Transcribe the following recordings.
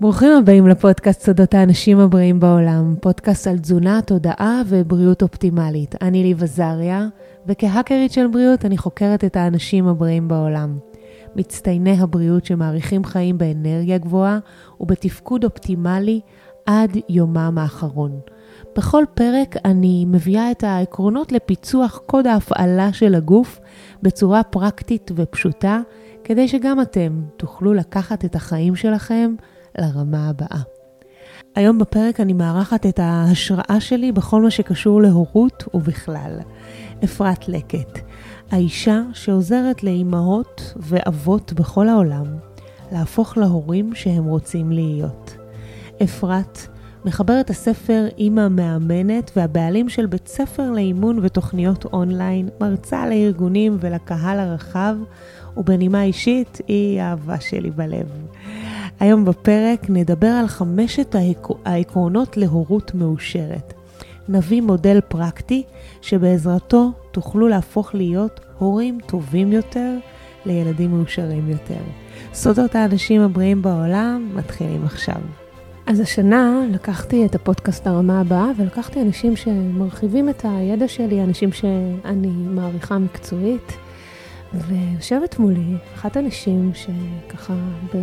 ברוכים הבאים לפודקאסט סודות האנשים הבריאים בעולם, פודקאסט על תזונה, תודעה ובריאות אופטימלית. אני ליב עזריה, וכהאקרית של בריאות אני חוקרת את האנשים הבריאים בעולם. מצטייני הבריאות שמאריכים חיים באנרגיה גבוהה ובתפקוד אופטימלי עד יומם האחרון. בכל פרק אני מביאה את העקרונות לפיצוח קוד ההפעלה של הגוף בצורה פרקטית ופשוטה, כדי שגם אתם תוכלו לקחת את החיים שלכם לרמה הבאה. היום בפרק אני מארחת את ההשראה שלי בכל מה שקשור להורות ובכלל. אפרת לקט, האישה שעוזרת לאימהות ואבות בכל העולם להפוך להורים שהם רוצים להיות. אפרת מחברת הספר אימא מאמנת והבעלים של בית ספר לאימון ותוכניות אונליין, מרצה לארגונים ולקהל הרחב, ובנימה אישית היא האהבה שלי בלב. היום בפרק נדבר על חמשת העקרונות להורות מאושרת. נביא מודל פרקטי שבעזרתו תוכלו להפוך להיות הורים טובים יותר לילדים מאושרים יותר. סודות האנשים הבריאים בעולם מתחילים עכשיו. אז השנה לקחתי את הפודקאסט לרמה הבאה ולקחתי אנשים שמרחיבים את הידע שלי, אנשים שאני מעריכה מקצועית. ויושבת מולי אחת הנשים שככה ב...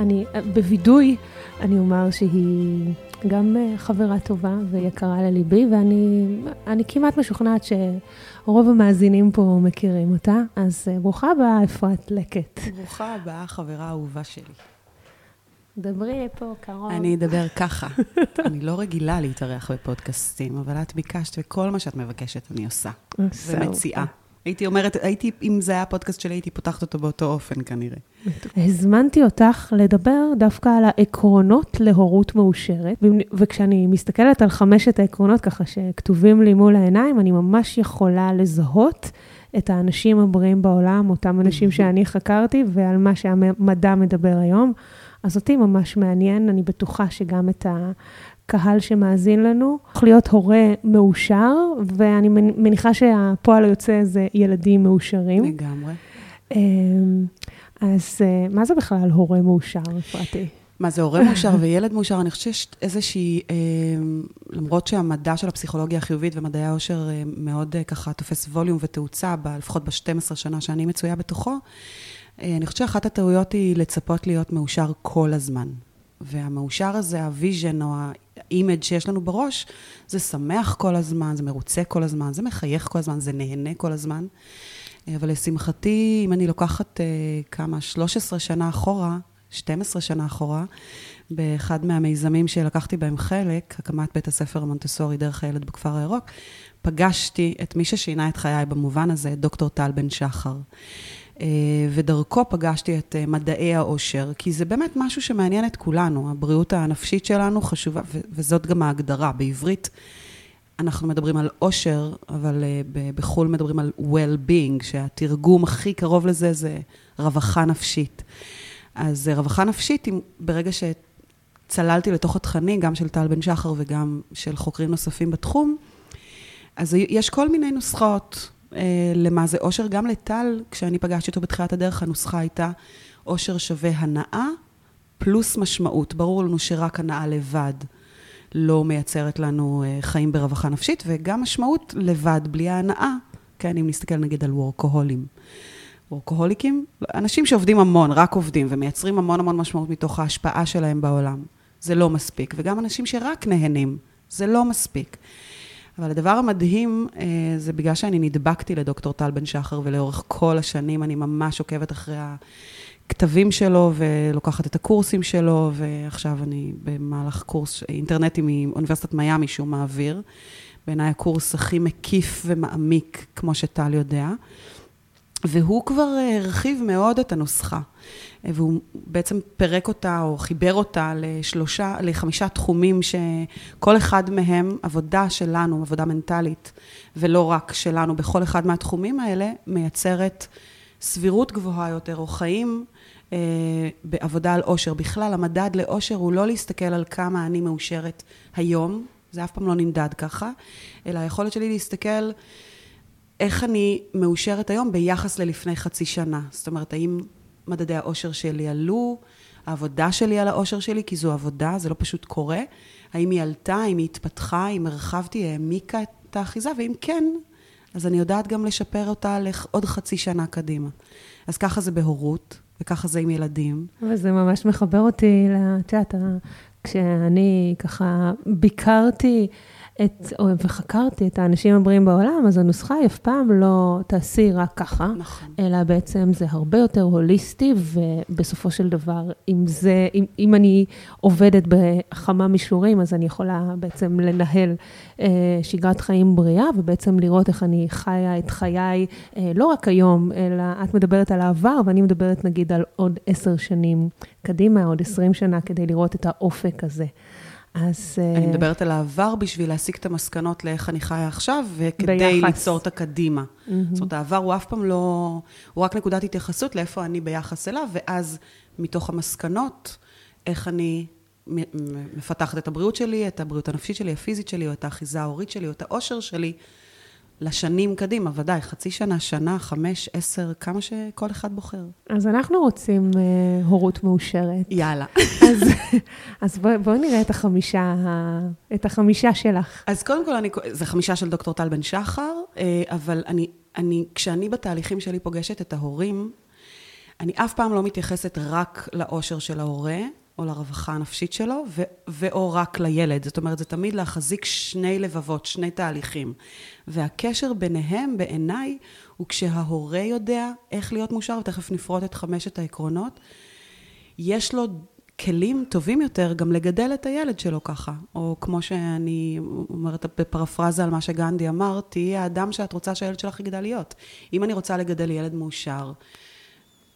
אני, בווידוי, אני אומר שהיא גם חברה טובה ויקרה לליבי, ואני כמעט משוכנעת שרוב המאזינים פה מכירים אותה. אז ברוכה הבאה, אפרת לקט. ברוכה הבאה, חברה אהובה שלי. דברי פה קרוב. אני אדבר ככה. אני לא רגילה להתארח בפודקאסטים, אבל את ביקשת, וכל מה שאת מבקשת אני עושה. ומציעה. הייתי אומרת, הייתי, אם זה היה הפודקאסט שלי, הייתי פותחת אותו באותו אופן כנראה. הזמנתי אותך לדבר דווקא על העקרונות להורות מאושרת, וכשאני מסתכלת על חמשת העקרונות ככה שכתובים לי מול העיניים, אני ממש יכולה לזהות את האנשים הבריאים בעולם, אותם אנשים שאני חקרתי, ועל מה שהמדע מדבר היום. אז אותי ממש מעניין, אני בטוחה שגם את הקהל שמאזין לנו, יכול להיות הורה מאושר, ואני מניחה שהפועל היוצא זה ילדים מאושרים. לגמרי. אמ, אז אה, מה זה בכלל הורה מאושר, אפרתי? מה זה הורה מאושר וילד מאושר? אני חושבת שיש איזושהי, אה, למרות שהמדע של הפסיכולוגיה החיובית ומדעי העושר אה, מאוד ככה תופס ווליום ותאוצה, לפחות ב-12 שנה שאני מצויה בתוכו, אני חושבת שאחת הטעויות היא לצפות להיות מאושר כל הזמן. והמאושר הזה, ה vision או ה image שיש לנו בראש, זה שמח כל הזמן, זה מרוצה כל הזמן, זה מחייך כל הזמן, זה נהנה כל הזמן. אבל לשמחתי, אם אני לוקחת uh, כמה, 13 שנה אחורה, 12 שנה אחורה, באחד מהמיזמים שלקחתי בהם חלק, הקמת בית הספר המונטסורי דרך הילד בכפר הירוק, פגשתי את מי ששינה את חיי במובן הזה, דוקטור טל בן שחר. אה, ודרכו פגשתי את אה, מדעי העושר, כי זה באמת משהו שמעניין את כולנו. הבריאות הנפשית שלנו חשובה, וזאת גם ההגדרה. בעברית אנחנו מדברים על עושר, אבל אה, בחו"ל מדברים על well-being, שהתרגום הכי קרוב לזה זה רווחה נפשית. אז רווחה נפשית, ברגע שצללתי לתוך התכנים, גם של טל בן שחר וגם של חוקרים נוספים בתחום, אז יש כל מיני נוסחאות. אה, למה זה אושר. גם לטל, כשאני פגשתי אותו בתחילת הדרך, הנוסחה הייתה אושר שווה הנאה פלוס משמעות. ברור לנו שרק הנאה לבד לא מייצרת לנו אה, חיים ברווחה נפשית, וגם משמעות לבד, בלי ההנאה, כן, אם נסתכל נגיד על וורקוהולים. וורקוהוליקים, אנשים שעובדים המון, רק עובדים, ומייצרים המון המון משמעות מתוך ההשפעה שלהם בעולם. זה לא מספיק. וגם אנשים שרק נהנים, זה לא מספיק. אבל הדבר המדהים אה, זה בגלל שאני נדבקתי לדוקטור טל בן שחר, ולאורך כל השנים אני ממש עוקבת אחרי הכתבים שלו, ולוקחת את הקורסים שלו, ועכשיו אני במהלך קורס אינטרנטי מאוניברסיטת מיאמי שהוא מעביר. בעיניי הקורס הכי מקיף ומעמיק, כמו שטל יודע. והוא כבר אה, הרחיב מאוד את הנוסחה. והוא בעצם פירק אותה או חיבר אותה לשלושה, לחמישה תחומים שכל אחד מהם, עבודה שלנו, עבודה מנטלית, ולא רק שלנו, בכל אחד מהתחומים האלה, מייצרת סבירות גבוהה יותר, או חיים אה, בעבודה על עושר. בכלל, המדד לעושר הוא לא להסתכל על כמה אני מאושרת היום, זה אף פעם לא נמדד ככה, אלא היכולת שלי להסתכל איך אני מאושרת היום ביחס ללפני חצי שנה. זאת אומרת, האם מדדי האושר שלי עלו, העבודה שלי על האושר שלי, כי זו עבודה, זה לא פשוט קורה. האם היא עלתה, האם היא התפתחה, האם הרחבתי, העמיקה את האחיזה, ואם כן, אז אני יודעת גם לשפר אותה לעוד חצי שנה קדימה. אז ככה זה בהורות, וככה זה עם ילדים. וזה ממש מחבר אותי, את יודעת, כשאני ככה ביקרתי את, וחקרתי את האנשים הבריאים בעולם, אז הנוסחה היא אף פעם לא תעשי רק ככה, נכון. אלא בעצם זה הרבה יותר הוליסטי, ובסופו של דבר, אם זה, אם, אם אני עובדת בכמה מישורים, אז אני יכולה בעצם לנהל אה, שגרת חיים בריאה, ובעצם לראות איך אני חיה את חיי, אה, לא רק היום, אלא את מדברת על העבר, ואני מדברת נגיד על עוד עשר שנים קדימה, עוד עשרים שנה, כדי לראות את האופק הזה. אז... אני uh, מדברת על העבר בשביל להסיק את המסקנות לאיך אני חיה עכשיו, וכדי ביחס. ליצור את הקדימה. Mm-hmm. זאת אומרת, העבר הוא אף פעם לא... הוא רק נקודת התייחסות לאיפה אני ביחס אליו, ואז מתוך המסקנות, איך אני מפתחת את הבריאות שלי, את הבריאות הנפשית שלי, הפיזית שלי, או את האחיזה ההורית שלי, או את האושר שלי, לשנים קדימה, ודאי, חצי שנה, שנה, חמש, עשר, כמה שכל אחד בוחר. אז אנחנו רוצים uh, הורות מאושרת. יאללה. אז, אז בואי בוא נראה את החמישה, את החמישה שלך. אז קודם כל, אני, זה חמישה של דוקטור טל בן שחר, אה, אבל אני, אני, כשאני בתהליכים שלי פוגשת את ההורים, אני אף פעם לא מתייחסת רק לאושר של ההורה, או לרווחה הנפשית שלו, ו- ואו רק לילד. זאת אומרת, זה תמיד להחזיק שני לבבות, שני תהליכים. והקשר ביניהם, בעיניי, הוא כשההורה יודע איך להיות מאושר, ותכף נפרוט את חמשת העקרונות, יש לו כלים טובים יותר גם לגדל את הילד שלו ככה. או כמו שאני אומרת בפרפרזה על מה שגנדי אמר, תהיי האדם שאת רוצה שהילד שלך יגדל להיות. אם אני רוצה לגדל ילד מאושר,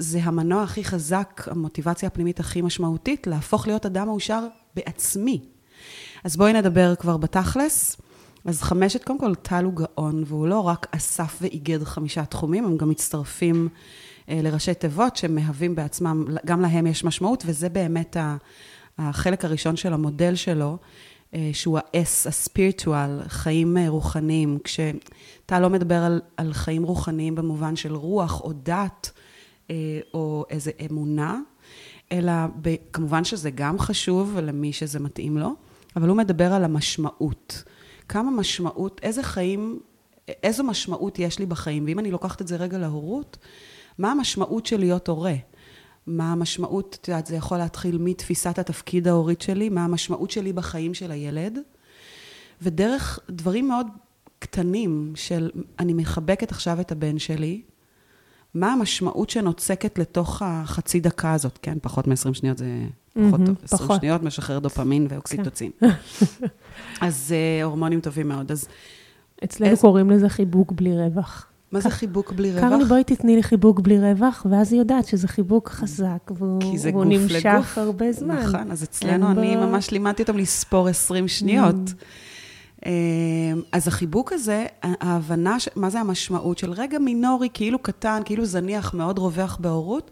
זה המנוע הכי חזק, המוטיבציה הפנימית הכי משמעותית, להפוך להיות אדם מאושר בעצמי. אז בואי נדבר כבר בתכלס. אז חמשת, קודם כל, טל הוא גאון, והוא לא רק אסף ואיגד חמישה תחומים, הם גם מצטרפים אה, לראשי תיבות שמהווים בעצמם, גם להם יש משמעות, וזה באמת החלק הראשון של המודל שלו, אה, שהוא ה-S, הספיריטואל, חיים אה, רוחניים. כשטל לא מדבר על, על חיים רוחניים במובן של רוח או דת, או איזו אמונה, אלא ב, כמובן שזה גם חשוב למי שזה מתאים לו, אבל הוא מדבר על המשמעות. כמה משמעות, איזה חיים, איזו משמעות יש לי בחיים, ואם אני לוקחת את זה רגע להורות, מה המשמעות של להיות הורה? מה המשמעות, את יודעת, זה יכול להתחיל מתפיסת התפקיד ההורית שלי, מה המשמעות שלי בחיים של הילד, ודרך דברים מאוד קטנים של אני מחבקת עכשיו את הבן שלי, מה המשמעות שנוצקת לתוך החצי דקה הזאת, כן? פחות מ-20 שניות זה פחות טוב. 20 פחות. שניות משחרר דופמין ואוקסיטוצין. כן. אז uh, הורמונים טובים מאוד. אז... אצלנו איז... קוראים לזה חיבוק בלי רווח. מה זה חיבוק בלי רווח? קרני, בואי תתני לי חיבוק בלי רווח, ואז היא יודעת שזה חיבוק חזק, והוא, נמשך. הרבה זמן. נכון, אז אצלנו אני. ממש לימדתי אותם לספור 20 שניות. אמ, אז החיבוק הזה, ההבנה, מה זה המשמעות של רגע מינורי, כאילו קטן, כאילו זניח, מאוד רווח בהורות,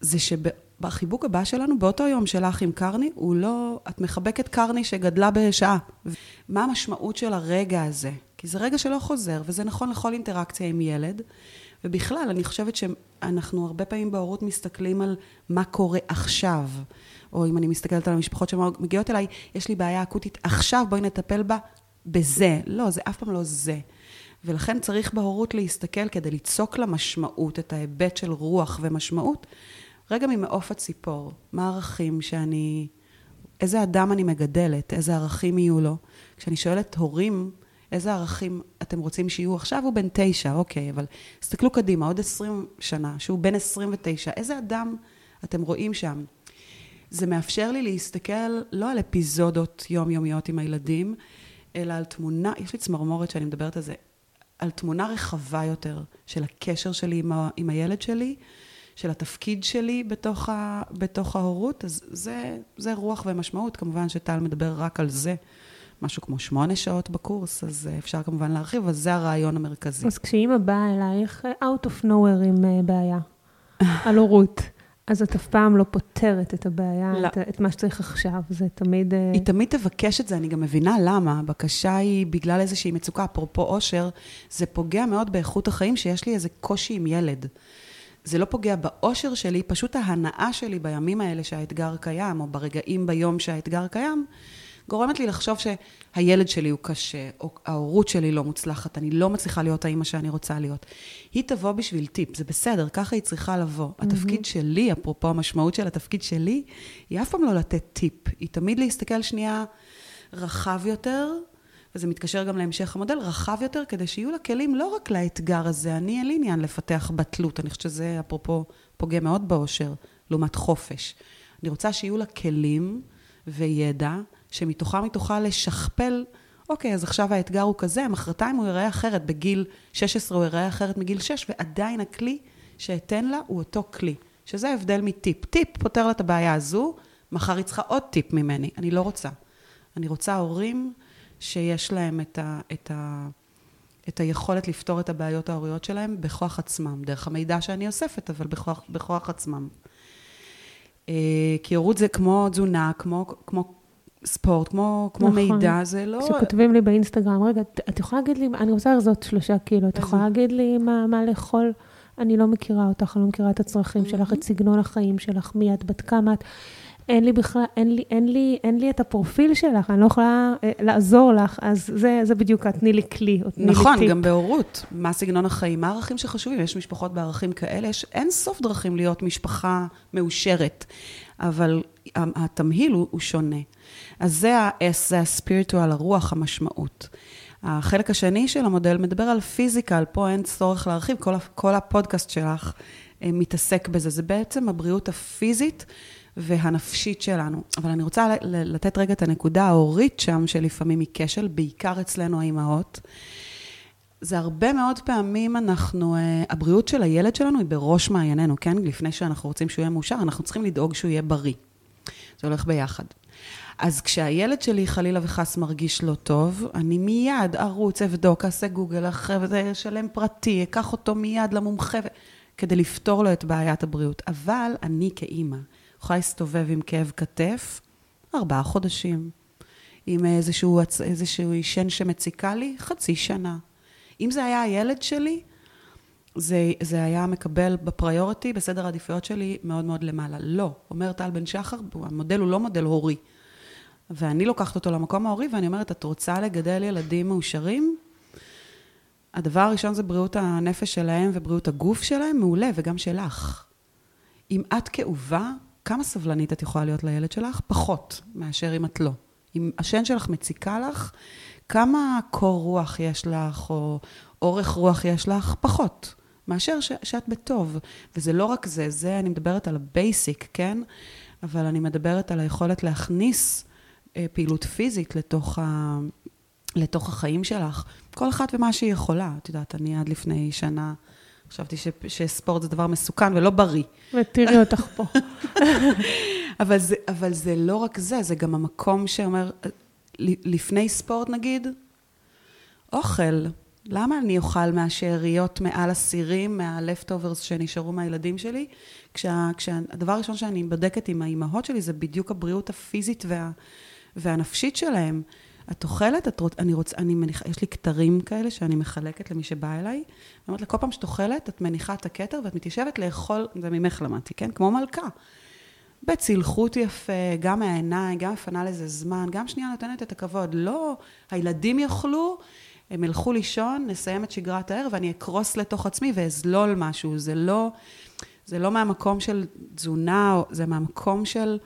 זה שבחיבוק הבא שלנו, באותו יום שלך עם קרני, הוא לא, את מחבקת קרני שגדלה בשעה. מה המשמעות של הרגע הזה? כי זה רגע שלא חוזר, וזה נכון לכל אינטראקציה עם ילד. ובכלל, אני חושבת שאנחנו הרבה פעמים בהורות מסתכלים על מה קורה עכשיו. או אם אני מסתכלת על המשפחות שמגיעות אליי, יש לי בעיה אקוטית, עכשיו בואי נטפל בה בזה. לא, זה אף פעם לא זה. ולכן צריך בהורות להסתכל כדי ליצוק למשמעות, את ההיבט של רוח ומשמעות, רגע ממעוף הציפור. מה הערכים שאני... איזה אדם אני מגדלת, איזה ערכים יהיו לו. כשאני שואלת הורים, איזה ערכים אתם רוצים שיהיו? עכשיו הוא בן תשע, אוקיי, אבל תסתכלו קדימה, עוד עשרים שנה, שהוא בן עשרים ותשע, איזה אדם אתם רואים שם? זה מאפשר לי להסתכל לא על אפיזודות יומיומיות עם הילדים, אלא על תמונה, יש לי צמרמורת שאני מדברת על זה, על תמונה רחבה יותר של הקשר שלי עם, ה, עם הילד שלי, של התפקיד שלי בתוך, ה, בתוך ההורות, אז זה, זה רוח ומשמעות. כמובן שטל מדבר רק על זה. משהו כמו שמונה שעות בקורס, אז אפשר כמובן להרחיב, אבל זה הרעיון המרכזי. אז כשאימא באה אלייך, out of nowhere עם אה, בעיה, על הורות, אז את אף פעם לא פותרת את הבעיה, לא. את, את מה שצריך עכשיו, זה תמיד... אה, היא תמיד תבקש את זה, אני גם מבינה למה. הבקשה היא בגלל איזושהי מצוקה. אפרופו אושר, זה פוגע מאוד באיכות החיים שיש לי איזה קושי עם ילד. זה לא פוגע באושר שלי, פשוט ההנאה שלי בימים האלה שהאתגר קיים, או ברגעים ביום שהאתגר קיים, גורמת לי לחשוב שהילד שלי הוא קשה, או ההורות שלי לא מוצלחת, אני לא מצליחה להיות האימא שאני רוצה להיות. היא תבוא בשביל טיפ, זה בסדר, ככה היא צריכה לבוא. Mm-hmm. התפקיד שלי, אפרופו המשמעות של התפקיד שלי, היא אף פעם לא לתת טיפ, היא תמיד להסתכל שנייה רחב יותר, וזה מתקשר גם להמשך המודל, רחב יותר, כדי שיהיו לה כלים לא רק לאתגר הזה, אני אין לי עניין לפתח בתלות, אני חושבת שזה אפרופו פוגם מאוד באושר, לעומת חופש. אני רוצה שיהיו לה כלים וידע שמתוכם היא תוכל לשכפל, אוקיי, אז עכשיו האתגר הוא כזה, מחרתיים הוא ייראה אחרת, בגיל 16 הוא ייראה אחרת מגיל 6, ועדיין הכלי שאתן לה הוא אותו כלי, שזה ההבדל מטיפ. טיפ פותר לה את הבעיה הזו, מחר היא צריכה עוד טיפ ממני, אני לא רוצה. אני רוצה הורים שיש להם את, ה, את, ה, את היכולת לפתור את הבעיות ההוריות שלהם בכוח עצמם, דרך המידע שאני אוספת, אבל בכוח, בכוח עצמם. אה, כי הורות זה כמו תזונה, כמו, כמו ספורט, כמו, כמו נכון. מידע, זה לא... כשכותבים לי באינסטגרם, רגע, את, יכולה להגיד לי, אני רוצה לרזות שלושה קילו, את יכולה להגיד לי מה, מה לאכול? אני לא מכירה אותך, אני לא מכירה את הצרכים שלך, את סגנון החיים שלך, מי את, בת כמה את. אין לי בכלל, אין לי, אין לי, אין לי את הפרופיל שלך, אני לא יכולה אה, לעזור לך, אז זה, זה בדיוק, תני לי כלי, או תני נכון, לי טיפ. גם בהורות, מה סגנון החיים, מה הערכים שחשובים, יש משפחות בערכים כאלה, יש אין סוף דרכים להיות משפחה מאושרת, אבל התמהיל הוא, הוא שונה. אז זה ה-S, זה הספיריטואל, הרוח, המשמעות. החלק השני של המודל מדבר על פיזיקל, פה אין צורך להרחיב, כל, כל הפודקאסט שלך אה, מתעסק בזה. זה בעצם הבריאות הפיזית והנפשית שלנו. אבל אני רוצה לתת רגע את הנקודה ההורית שם, שלפעמים היא כשל, בעיקר אצלנו האימהות. זה הרבה מאוד פעמים אנחנו, אה, הבריאות של הילד שלנו היא בראש מעיינינו, כן? לפני שאנחנו רוצים שהוא יהיה מאושר, אנחנו צריכים לדאוג שהוא יהיה בריא. זה הולך ביחד. אז כשהילד שלי חלילה וחס מרגיש לא טוב, אני מיד ארוץ, אבדוק, אעשה גוגל, אשלם פרטי, אקח אותו מיד למומחה, כדי לפתור לו את בעיית הבריאות. אבל אני כאימא יכולה להסתובב עם כאב כתף ארבעה חודשים, עם איזשהו, איזשהו שן שמציקה לי, חצי שנה. אם זה היה הילד שלי, זה, זה היה מקבל בפריוריטי, בסדר העדיפויות שלי, מאוד מאוד למעלה. לא, אומר טל בן שחר, המודל הוא לא מודל הורי. ואני לוקחת אותו למקום ההורי, ואני אומרת, את רוצה לגדל ילדים מאושרים? הדבר הראשון זה בריאות הנפש שלהם ובריאות הגוף שלהם, מעולה, וגם שלך. אם את כאובה, כמה סבלנית את יכולה להיות לילד שלך? פחות מאשר אם את לא. אם השן שלך מציקה לך, כמה קור רוח יש לך, או אורך רוח יש לך? פחות. מאשר ש, שאת בטוב. וזה לא רק זה, זה, אני מדברת על ה basic, כן? אבל אני מדברת על היכולת להכניס אה, פעילות פיזית לתוך, ה, לתוך החיים שלך. כל אחת ומה שהיא יכולה. את יודעת, אני עד לפני שנה חשבתי ש, שספורט זה דבר מסוכן ולא בריא. ותראי אותך פה. אבל, זה, אבל זה לא רק זה, זה גם המקום שאומר, לפני ספורט נגיד, אוכל. למה אני אוכל מהשאריות מעל הסירים, מהלפטוברס שנשארו מהילדים שלי? כשה, כשהדבר הראשון שאני בודקת עם האימהות שלי זה בדיוק הבריאות הפיזית וה, והנפשית שלהם. את אוכלת, את רוצ... אני רוצה, אני מניחה, יש לי כתרים כאלה שאני מחלקת למי שבא אליי. אני אומרת לה, כל פעם שאת אוכלת, את מניחה את הכתר ואת מתיישבת לאכול, זה ממך למדתי, כן? כמו מלכה. בצלחות יפה, גם מהעיניים, גם מפנה לזה זמן, גם שנייה נותנת את הכבוד. לא, הילדים יאכלו, הם ילכו לישון, נסיים את שגרת הערב, ואני אקרוס לתוך עצמי ואזלול משהו. זה לא, זה לא מהמקום של תזונה, זה מהמקום של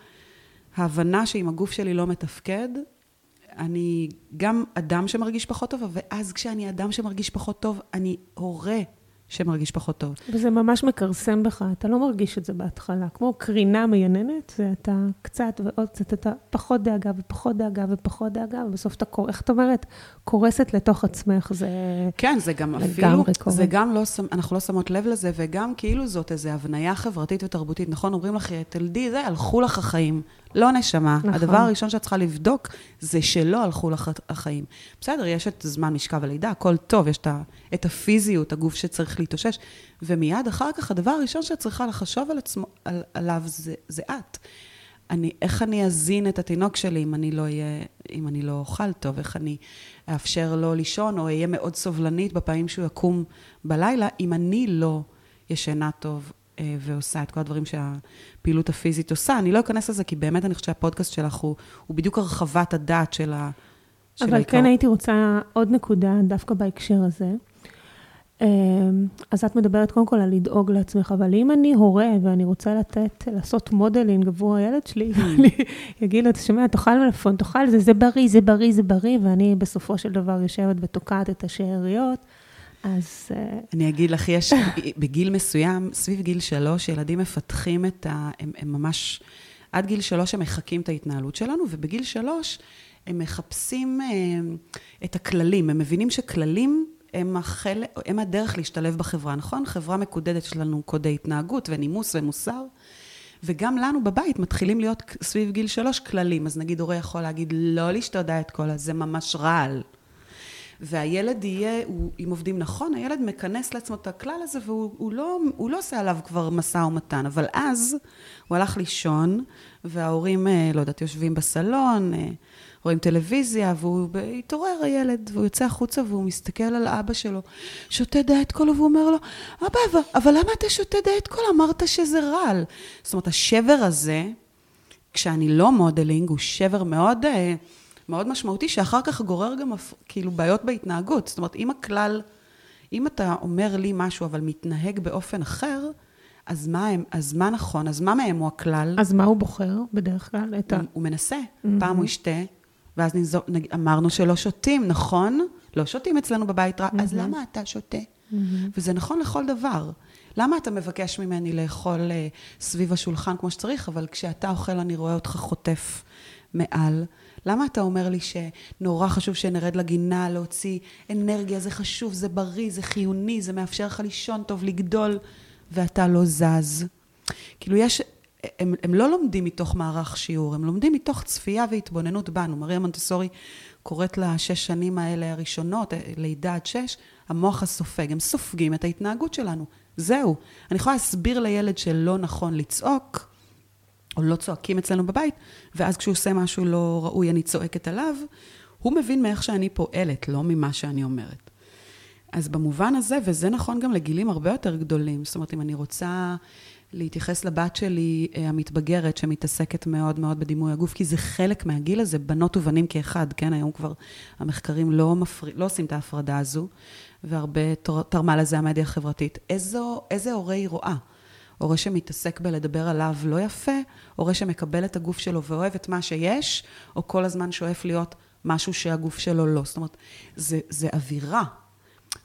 ההבנה שאם הגוף שלי לא מתפקד, אני גם אדם שמרגיש פחות טוב, ואז כשאני אדם שמרגיש פחות טוב, אני הורה שמרגיש פחות טוב. וזה ממש מכרסם בך, אתה לא מרגיש את זה בהתחלה. כמו קרינה מייננת, זה אתה קצת ועוד קצת, אתה פחות דאגה ופחות דאגה ופחות דאגה, ובסוף אתה, איך את אומרת, קורסת לתוך עצמך, זה כן, זה גם אפילו, קורה. זה גם לא, אנחנו לא שמות לב לזה, וגם כאילו זאת איזו הבניה חברתית ותרבותית. נכון, אומרים לך, תלדי זה, הלכו לך החיים. לא נשמה. נכון. הדבר הראשון שאת צריכה לבדוק זה שלא הלכו לך החיים. בסדר, יש את זמן משכב הלידה, הכל טוב, יש את הפיזיות, הגוף שצריך להתאושש, ומיד אחר כך, הדבר הראשון שאת צריכה לחשוב על עצמו, על, עליו זה, זה את. אני, איך אני אזין את התינוק שלי אם אני לא אהיה, אם אני לא אוכל טוב, איך אני אאפשר לו לישון, או אהיה מאוד סובלנית בפעמים שהוא יקום בלילה, אם אני לא ישנה טוב, ועושה את כל הדברים שהפעילות הפיזית עושה. אני לא אכנס לזה, כי באמת אני חושבת שהפודקאסט שלך הוא, הוא בדיוק הרחבת הדעת של ה... של אבל העיקר. כן הייתי רוצה עוד נקודה, דווקא בהקשר הזה. אמ, אז את מדברת קודם כל על לדאוג לעצמך, אבל אם אני הורה ואני רוצה לתת, לעשות modeling עבור הילד שלי, אני אגיד לו, אתה שומע, תאכל מלפון, תאכל זה, זה בריא, זה בריא, זה בריא, ואני בסופו של דבר יושבת ותוקעת את השאריות, אז... אה, אני אגיד לך, יש בגיל מסוים, סביב גיל שלוש, ילדים מפתחים את ה... הם, הם ממש... עד גיל שלוש הם מחקים את ההתנהלות שלנו, ובגיל שלוש הם מחפשים אה, את הכללים. הם מבינים שכללים הם, החל... הם הדרך להשתלב בחברה, נכון? חברה מקודדת, יש לנו קודי התנהגות ונימוס ומוסר. וגם לנו בבית מתחילים להיות סביב גיל שלוש כללים. אז נגיד הורה יכול להגיד, לא לשתות דיאט קולה, זה ממש רעל. והילד יהיה, הוא, אם עובדים נכון, הילד מכנס לעצמו את הכלל הזה, והוא הוא לא, הוא לא עושה עליו כבר משא ומתן. אבל אז הוא הלך לישון, וההורים, אה, לא יודעת, יושבים בסלון, אה, רואים טלוויזיה, והוא התעורר הילד, והוא יוצא החוצה והוא מסתכל על אבא שלו, שותה דיאט קולה, והוא אומר לו, אבא, אבל, אבל למה אתה שותה דיאט קולה? אמרת שזה רעל. זאת אומרת, השבר הזה, כשאני לא modeling, הוא שבר מאוד... אה, מאוד משמעותי, שאחר כך גורר גם כאילו בעיות בהתנהגות. זאת אומרת, אם הכלל, אם אתה אומר לי משהו אבל מתנהג באופן אחר, אז מה, הם, אז מה נכון? אז מה מהם הוא הכלל? אז מה הוא בוחר בדרך כלל? את ה... הוא, הוא מנסה. Mm-hmm. פעם הוא ישתה, ואז נזו, נג, אמרנו שלא שותים, נכון? לא שותים אצלנו בבית רע, mm-hmm. אז למה אתה שותה? Mm-hmm. וזה נכון לכל דבר. למה אתה מבקש ממני לאכול uh, סביב השולחן כמו שצריך, אבל כשאתה אוכל אני רואה אותך חוטף מעל? למה אתה אומר לי שנורא חשוב שנרד לגינה, להוציא אנרגיה, זה חשוב, זה בריא, זה חיוני, זה מאפשר לך לישון טוב, לגדול, ואתה לא זז? כאילו יש, הם, הם לא לומדים מתוך מערך שיעור, הם לומדים מתוך צפייה והתבוננות בנו. מריה מונטסורי קוראת לשש שנים האלה הראשונות, לידה עד שש, המוח הסופג. הם סופגים את ההתנהגות שלנו. זהו. אני יכולה להסביר לילד שלא נכון לצעוק, או לא צועקים אצלנו בבית, ואז כשהוא עושה משהו לא ראוי, אני צועקת עליו, הוא מבין מאיך שאני פועלת, לא ממה שאני אומרת. אז במובן הזה, וזה נכון גם לגילים הרבה יותר גדולים, זאת אומרת, אם אני רוצה להתייחס לבת שלי אה, המתבגרת, שמתעסקת מאוד מאוד בדימוי הגוף, כי זה חלק מהגיל הזה, בנות ובנים כאחד, כן, היום כבר המחקרים לא, מפר... לא עושים את ההפרדה הזו, והרבה תרמה לזה המדיה החברתית. איזו, איזה הורה היא רואה? הורה שמתעסק בלדבר עליו לא יפה, הורה שמקבל את הגוף שלו ואוהב את מה שיש, או כל הזמן שואף להיות משהו שהגוף שלו לא. זאת אומרת, זה, זה אווירה.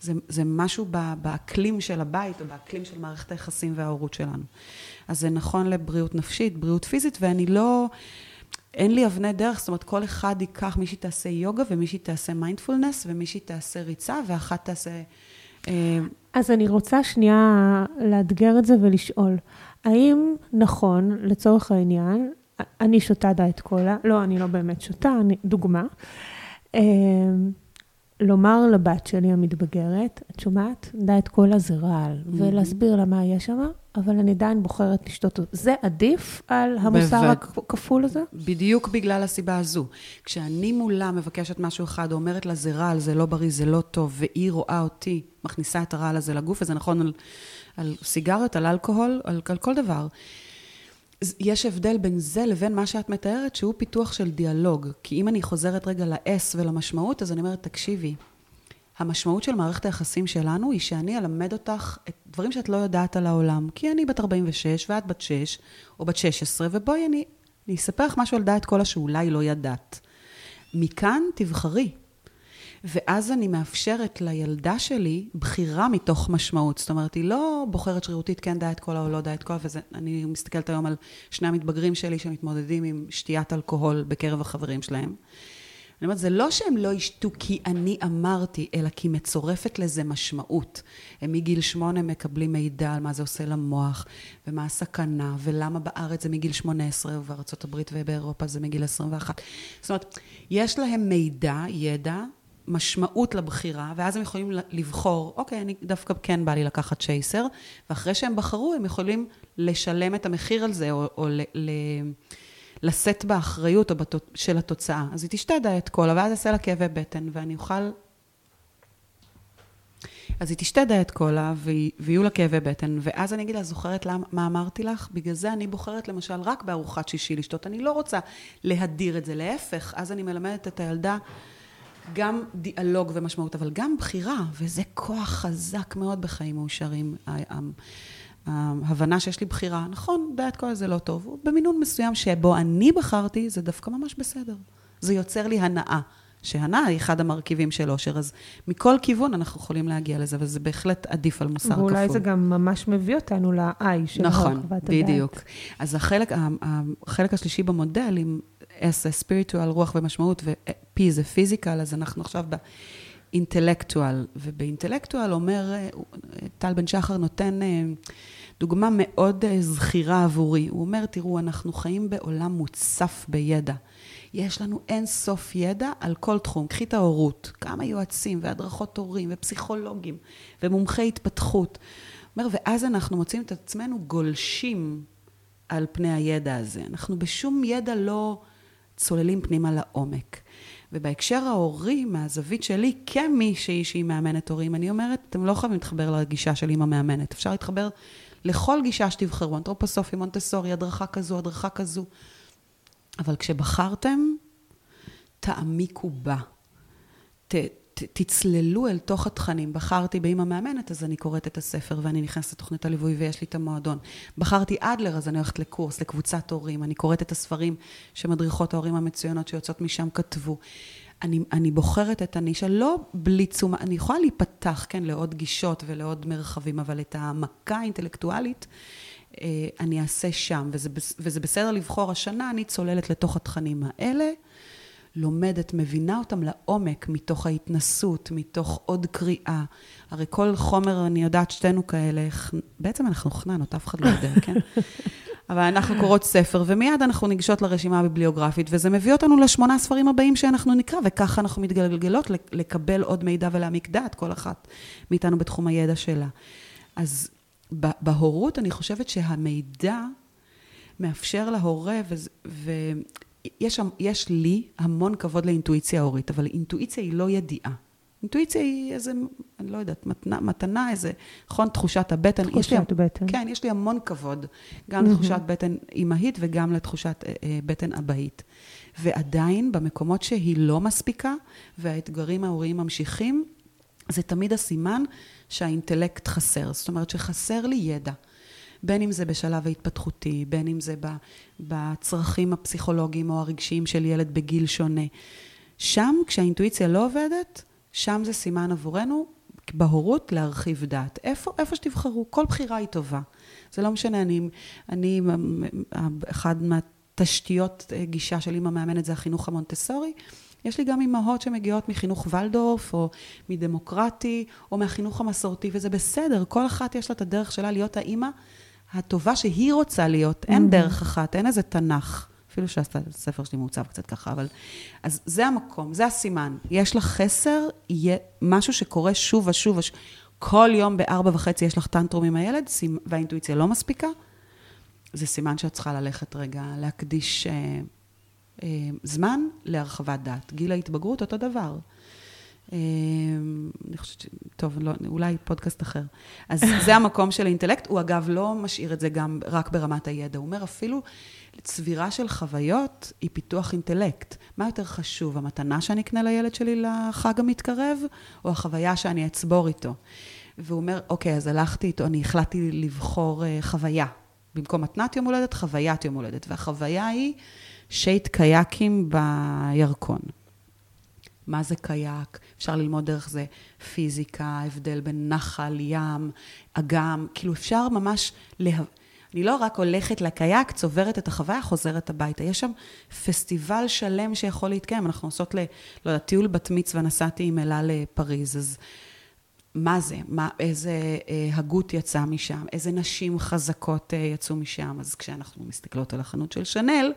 זה, זה משהו באקלים של הבית, או באקלים של מערכת היחסים וההורות שלנו. אז זה נכון לבריאות נפשית, בריאות פיזית, ואני לא... אין לי אבני דרך, זאת אומרת, כל אחד ייקח, מישהי תעשה יוגה, ומישהי תעשה מיינדפולנס, ומישהי תעשה ריצה, ואחת תעשה... אה, אז אני רוצה שנייה לאתגר את זה ולשאול, האם נכון, לצורך העניין, אני שותה דיאט קולה, לא, אני לא באמת שותה, אני, דוגמה, אה, לומר לבת שלי המתבגרת, את שומעת? דיאט קולה זה רעל, mm-hmm. ולהסביר לה מה יש שם, אבל אני עדיין בוחרת לשתות אותו. זה עדיף על המוסר הכפול הזה? בדיוק בגלל הסיבה הזו. כשאני מולה מבקשת משהו אחד, או אומרת לה זה רעל, זה לא בריא, זה לא טוב, והיא רואה אותי, מכניסה את הרעל הזה לגוף, וזה נכון על, על סיגריות, על אלכוהול, על, על כל דבר. יש הבדל בין זה לבין מה שאת מתארת, שהוא פיתוח של דיאלוג. כי אם אני חוזרת רגע ל-S ולמשמעות, אז אני אומרת, תקשיבי, המשמעות של מערכת היחסים שלנו היא שאני אלמד אותך את דברים שאת לא יודעת על העולם. כי אני בת 46 ואת בת 6 או בת 16, ובואי אני, אני אספר לך משהו על דעת כל שאולי לא ידעת. מכאן תבחרי. ואז אני מאפשרת לילדה שלי בחירה מתוך משמעות. זאת אומרת, היא לא בוחרת שרירותית כן דיאט קולה או לא דיאט קולה, ואני מסתכלת היום על שני המתבגרים שלי שמתמודדים עם שתיית אלכוהול בקרב החברים שלהם. אני אומרת, זה לא שהם לא ישתו כי אני אמרתי, אלא כי מצורפת לזה משמעות. הם מגיל שמונה מקבלים מידע על מה זה עושה למוח, ומה הסכנה, ולמה בארץ זה מגיל שמונה עשרה, ובארצות הברית ובאירופה זה מגיל עשרים ואחת. זאת אומרת, יש להם מידע, ידע, משמעות לבחירה, ואז הם יכולים לבחור, אוקיי, אני דווקא כן בא לי לקחת צ'ייסר, ואחרי שהם בחרו, הם יכולים לשלם את המחיר על זה, או, או ל, ל, לשאת באחריות או בת, של התוצאה. אז היא תשתה דיאט קולה, ואז יעשה לה כאבי בטן, ואני אוכל... אז היא תשתה דיאט קולה, ויהיו לה כאבי בטן, ואז אני אגיד לה, זוכרת למה, מה אמרתי לך? בגלל זה אני בוחרת למשל רק בארוחת שישי לשתות. אני לא רוצה להדיר את זה, להפך, אז אני מלמדת את הילדה גם דיאלוג ומשמעות, אבל גם בחירה, וזה כוח חזק מאוד בחיים מאושרים. ההבנה שיש לי בחירה, נכון, דיאט קולה זה לא טוב, במינון מסוים שבו אני בחרתי, זה דווקא ממש בסדר. זה יוצר לי הנאה. שהנאה היא אחד המרכיבים של אושר, אז מכל כיוון אנחנו יכולים להגיע לזה, וזה בהחלט עדיף על מוסר כפול. ואולי זה גם ממש מביא אותנו ל-I של נכון, בדיוק. אז החלק, החלק השלישי במודל, עם S זה ספיריטואל, רוח ומשמעות, ו-P זה פיזיקל, אז אנחנו עכשיו באינטלקטואל, ובאינטלקטואל אומר, טל בן שחר נותן אה, דוגמה מאוד אה, זכירה עבורי. הוא אומר, תראו, אנחנו חיים בעולם מוצף בידע. יש לנו אין סוף ידע על כל תחום. קחי את ההורות, כמה יועצים והדרכות הורים ופסיכולוגים ומומחי התפתחות. אומר, ואז אנחנו מוצאים את עצמנו גולשים על פני הידע הזה. אנחנו בשום ידע לא צוללים פנימה לעומק. ובהקשר ההורי, מהזווית שלי, כמישהי שהיא מאמנת הורים, אני אומרת, אתם לא חייבים להתחבר לגישה של אימא מאמנת. אפשר להתחבר לכל גישה שתבחרו, אנתרופוסופי, מונטסורי, הדרכה כזו, הדרכה כזו. אבל כשבחרתם, תעמיקו בה. ת, תצללו אל תוך התכנים. בחרתי באמא מאמנת, אז אני קוראת את הספר ואני נכנסת לתוכנית הליווי ויש לי את המועדון. בחרתי אדלר, אז אני הולכת לקורס, לקבוצת הורים. אני קוראת את הספרים שמדריכות ההורים המצוינות שיוצאות משם כתבו. אני, אני בוחרת את הנישה, לא בלי תשומה, אני יכולה להיפתח, כן, לעוד גישות ולעוד מרחבים, אבל את העמקה האינטלקטואלית, אה, אני אעשה שם, וזה, וזה בסדר לבחור. השנה אני צוללת לתוך התכנים האלה, לומדת, מבינה אותם לעומק, מתוך ההתנסות, מתוך עוד קריאה. הרי כל חומר, אני יודעת, שתינו כאלה, בעצם אנחנו חננות, אף אחד לא יודע, כן? אבל אנחנו קוראות ספר, ומיד אנחנו ניגשות לרשימה הביבליוגרפית, וזה מביא אותנו לשמונה הספרים הבאים שאנחנו נקרא, וככה אנחנו מתגלגלות לקבל עוד מידע ולהעמיק דעת, כל אחת מאיתנו בתחום הידע שלה. אז בהורות אני חושבת שהמידע מאפשר להורה, ויש לי המון כבוד לאינטואיציה ההורית, אבל אינטואיציה היא לא ידיעה. אינטואיציה היא איזה, אני לא יודעת, מתנה, מתנה איזה, נכון, תחושת הבטן. תחושת לי, בטן. כן, יש לי המון כבוד, גם לתחושת בטן אימהית וגם לתחושת אה, אה, בטן אבהית. ועדיין, במקומות שהיא לא מספיקה, והאתגרים ההוריים ממשיכים, זה תמיד הסימן שהאינטלקט חסר. זאת אומרת שחסר לי ידע. בין אם זה בשלב ההתפתחותי, בין אם זה בצרכים הפסיכולוגיים או הרגשיים של ילד בגיל שונה. שם, כשהאינטואיציה לא עובדת, שם זה סימן עבורנו, בהורות, להרחיב דעת. איפה, איפה שתבחרו, כל בחירה היא טובה. זה לא משנה, אני, אני אחד מהתשתיות אה, גישה של אימא מאמנת זה החינוך המונטסורי. יש לי גם אימהות שמגיעות מחינוך ולדורף, או מדמוקרטי, או מהחינוך המסורתי, וזה בסדר, כל אחת יש לה את הדרך שלה להיות האימא הטובה שהיא רוצה להיות. אין mm-hmm. דרך אחת, אין איזה תנ"ך. אפילו שהספר שלי מעוצב קצת ככה, אבל... אז זה המקום, זה הסימן. יש לך חסר, יהיה משהו שקורה שוב ושוב ושוב. כל יום בארבע וחצי יש לך טנטרום עם הילד, והאינטואיציה לא מספיקה, זה סימן שאת צריכה ללכת רגע, להקדיש אה, אה, זמן להרחבת דעת. גיל ההתבגרות, אותו דבר. אה, אני חושבת ש... טוב, לא, אולי פודקאסט אחר. אז זה המקום של האינטלקט. הוא אגב לא משאיר את זה גם רק ברמת הידע. הוא אומר אפילו, צבירה של חוויות היא פיתוח אינטלקט. מה יותר חשוב, המתנה שאני אקנה לילד שלי לחג המתקרב, או החוויה שאני אצבור איתו? והוא אומר, אוקיי, אז הלכתי איתו, אני החלטתי לבחור uh, חוויה. במקום מתנת יום הולדת, חוויית יום הולדת. והחוויה היא שייט קייקים בירקון. מה זה קייק? אפשר ללמוד דרך זה פיזיקה, הבדל בין נחל, ים, אגם, כאילו אפשר ממש לה... אני לא רק הולכת לקייק, צוברת את החוויה, חוזרת הביתה. יש שם פסטיבל שלם שיכול להתקיים. אנחנו עושות ל... לא יודעת, טיול בת מצווה, נסעתי עם אלה לפריז, אז מה זה? מה, איזה אה, הגות יצא משם? איזה נשים חזקות אה, יצאו משם? אז כשאנחנו מסתכלות על החנות של שנל,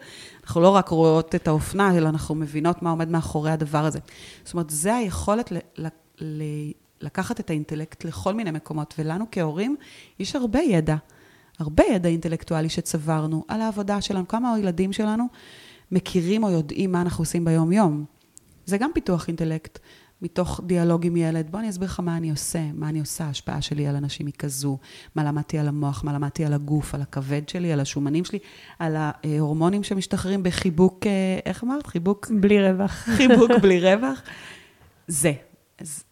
אנחנו לא רק רואות את האופנה, אלא אנחנו מבינות מה עומד מאחורי הדבר הזה. זאת אומרת, זה היכולת ל... ל, ל לקחת את האינטלקט לכל מיני מקומות, ולנו כהורים יש הרבה ידע. הרבה ידע אינטלקטואלי שצברנו על העבודה שלנו, כמה הילדים שלנו מכירים או יודעים מה אנחנו עושים ביום-יום. זה גם פיתוח אינטלקט. מתוך דיאלוג עם ילד, בוא אני אסביר לך מה אני עושה, מה אני עושה, ההשפעה שלי על אנשים היא כזו, מה למדתי על המוח, מה למדתי על הגוף, על הכבד שלי, על השומנים שלי, על ההורמונים שמשתחררים בחיבוק, אה, איך אמרת? חיבוק? בלי רווח. חיבוק בלי רווח. זה. אז,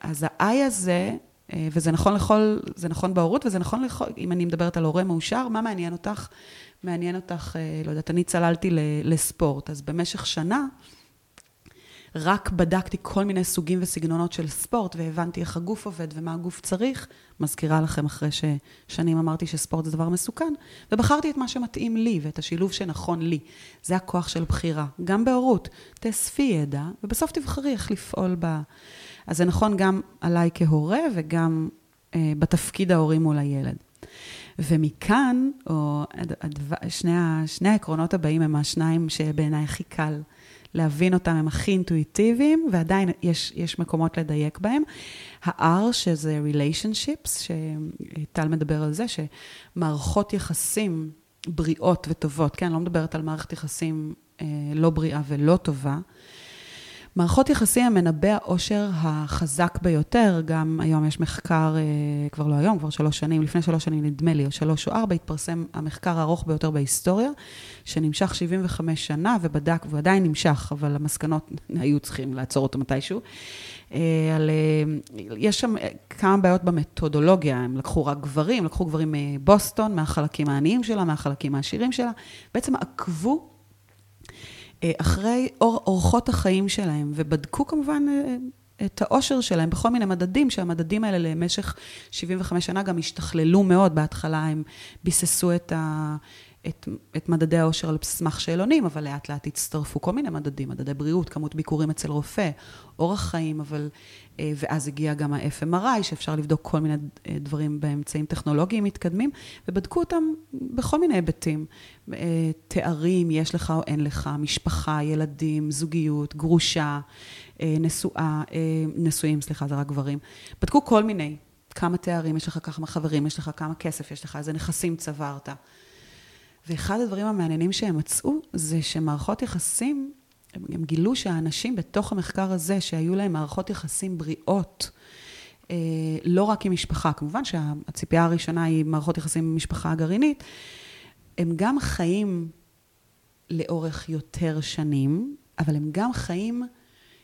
אז ה-I הזה, אה, וזה נכון לכל, זה נכון בהורות, וזה נכון לכל, אם אני מדברת על הורה מאושר, מה מעניין אותך? מעניין אותך, אה, לא יודעת, אני צללתי לספורט, אז במשך שנה, רק בדקתי כל מיני סוגים וסגנונות של ספורט, והבנתי איך הגוף עובד ומה הגוף צריך. מזכירה לכם אחרי ששנים אמרתי שספורט זה דבר מסוכן, ובחרתי את מה שמתאים לי ואת השילוב שנכון לי. זה הכוח של בחירה. גם בהורות, תאספי ידע, ובסוף תבחרי איך לפעול ב... אז זה נכון גם עליי כהורה וגם אה, בתפקיד ההורי מול הילד. ומכאן, או הדבר, שני, שני העקרונות הבאים הם השניים שבעיניי הכי קל להבין אותם, הם הכי אינטואיטיביים, ועדיין יש, יש מקומות לדייק בהם. ה-R, שזה relationships, שטל מדבר על זה, שמערכות יחסים בריאות וטובות, כן, אני לא מדברת על מערכת יחסים אה, לא בריאה ולא טובה, מערכות יחסים הם מנבא העושר החזק ביותר, גם היום יש מחקר, אה, כבר לא היום, כבר שלוש שנים, לפני שלוש שנים נדמה לי, או שלוש או ארבע, התפרסם המחקר הארוך ביותר בהיסטוריה, שנמשך 75 שנה ובדק, והוא עדיין נמשך, אבל המסקנות היו צריכים לעצור אותו מתישהו. אה, על, אה, יש שם כמה בעיות במתודולוגיה, הם לקחו רק גברים, לקחו גברים מבוסטון, מהחלקים העניים שלה, מהחלקים העשירים שלה, בעצם עקבו אחרי אור, אורחות החיים שלהם, ובדקו כמובן אה, את האושר שלהם בכל מיני מדדים, שהמדדים האלה למשך 75 שנה גם השתכללו מאוד. בהתחלה הם ביססו את, ה, את, את מדדי האושר על סמך שאלונים, אבל לאט לאט הצטרפו כל מיני מדדים, מדדי בריאות, כמות ביקורים אצל רופא, אורח חיים, אבל... אה, ואז הגיע גם ה-FMRI, שאפשר לבדוק כל מיני אה, דברים באמצעים טכנולוגיים מתקדמים, ובדקו אותם בכל מיני היבטים. אה, תארים, יש לך או אין לך, משפחה, ילדים, זוגיות, גרושה, נשואה, נשואים, סליחה, זה רק גברים. בדקו כל מיני, כמה תארים יש לך, כמה חברים יש לך, כמה כסף יש לך, איזה נכסים צברת. ואחד הדברים המעניינים שהם מצאו, זה שמערכות יחסים, הם, הם גילו שהאנשים בתוך המחקר הזה, שהיו להם מערכות יחסים בריאות, אה, לא רק עם משפחה, כמובן שהציפייה הראשונה היא מערכות יחסים עם משפחה הגרעינית, הם גם חיים לאורך יותר שנים, אבל הם גם חיים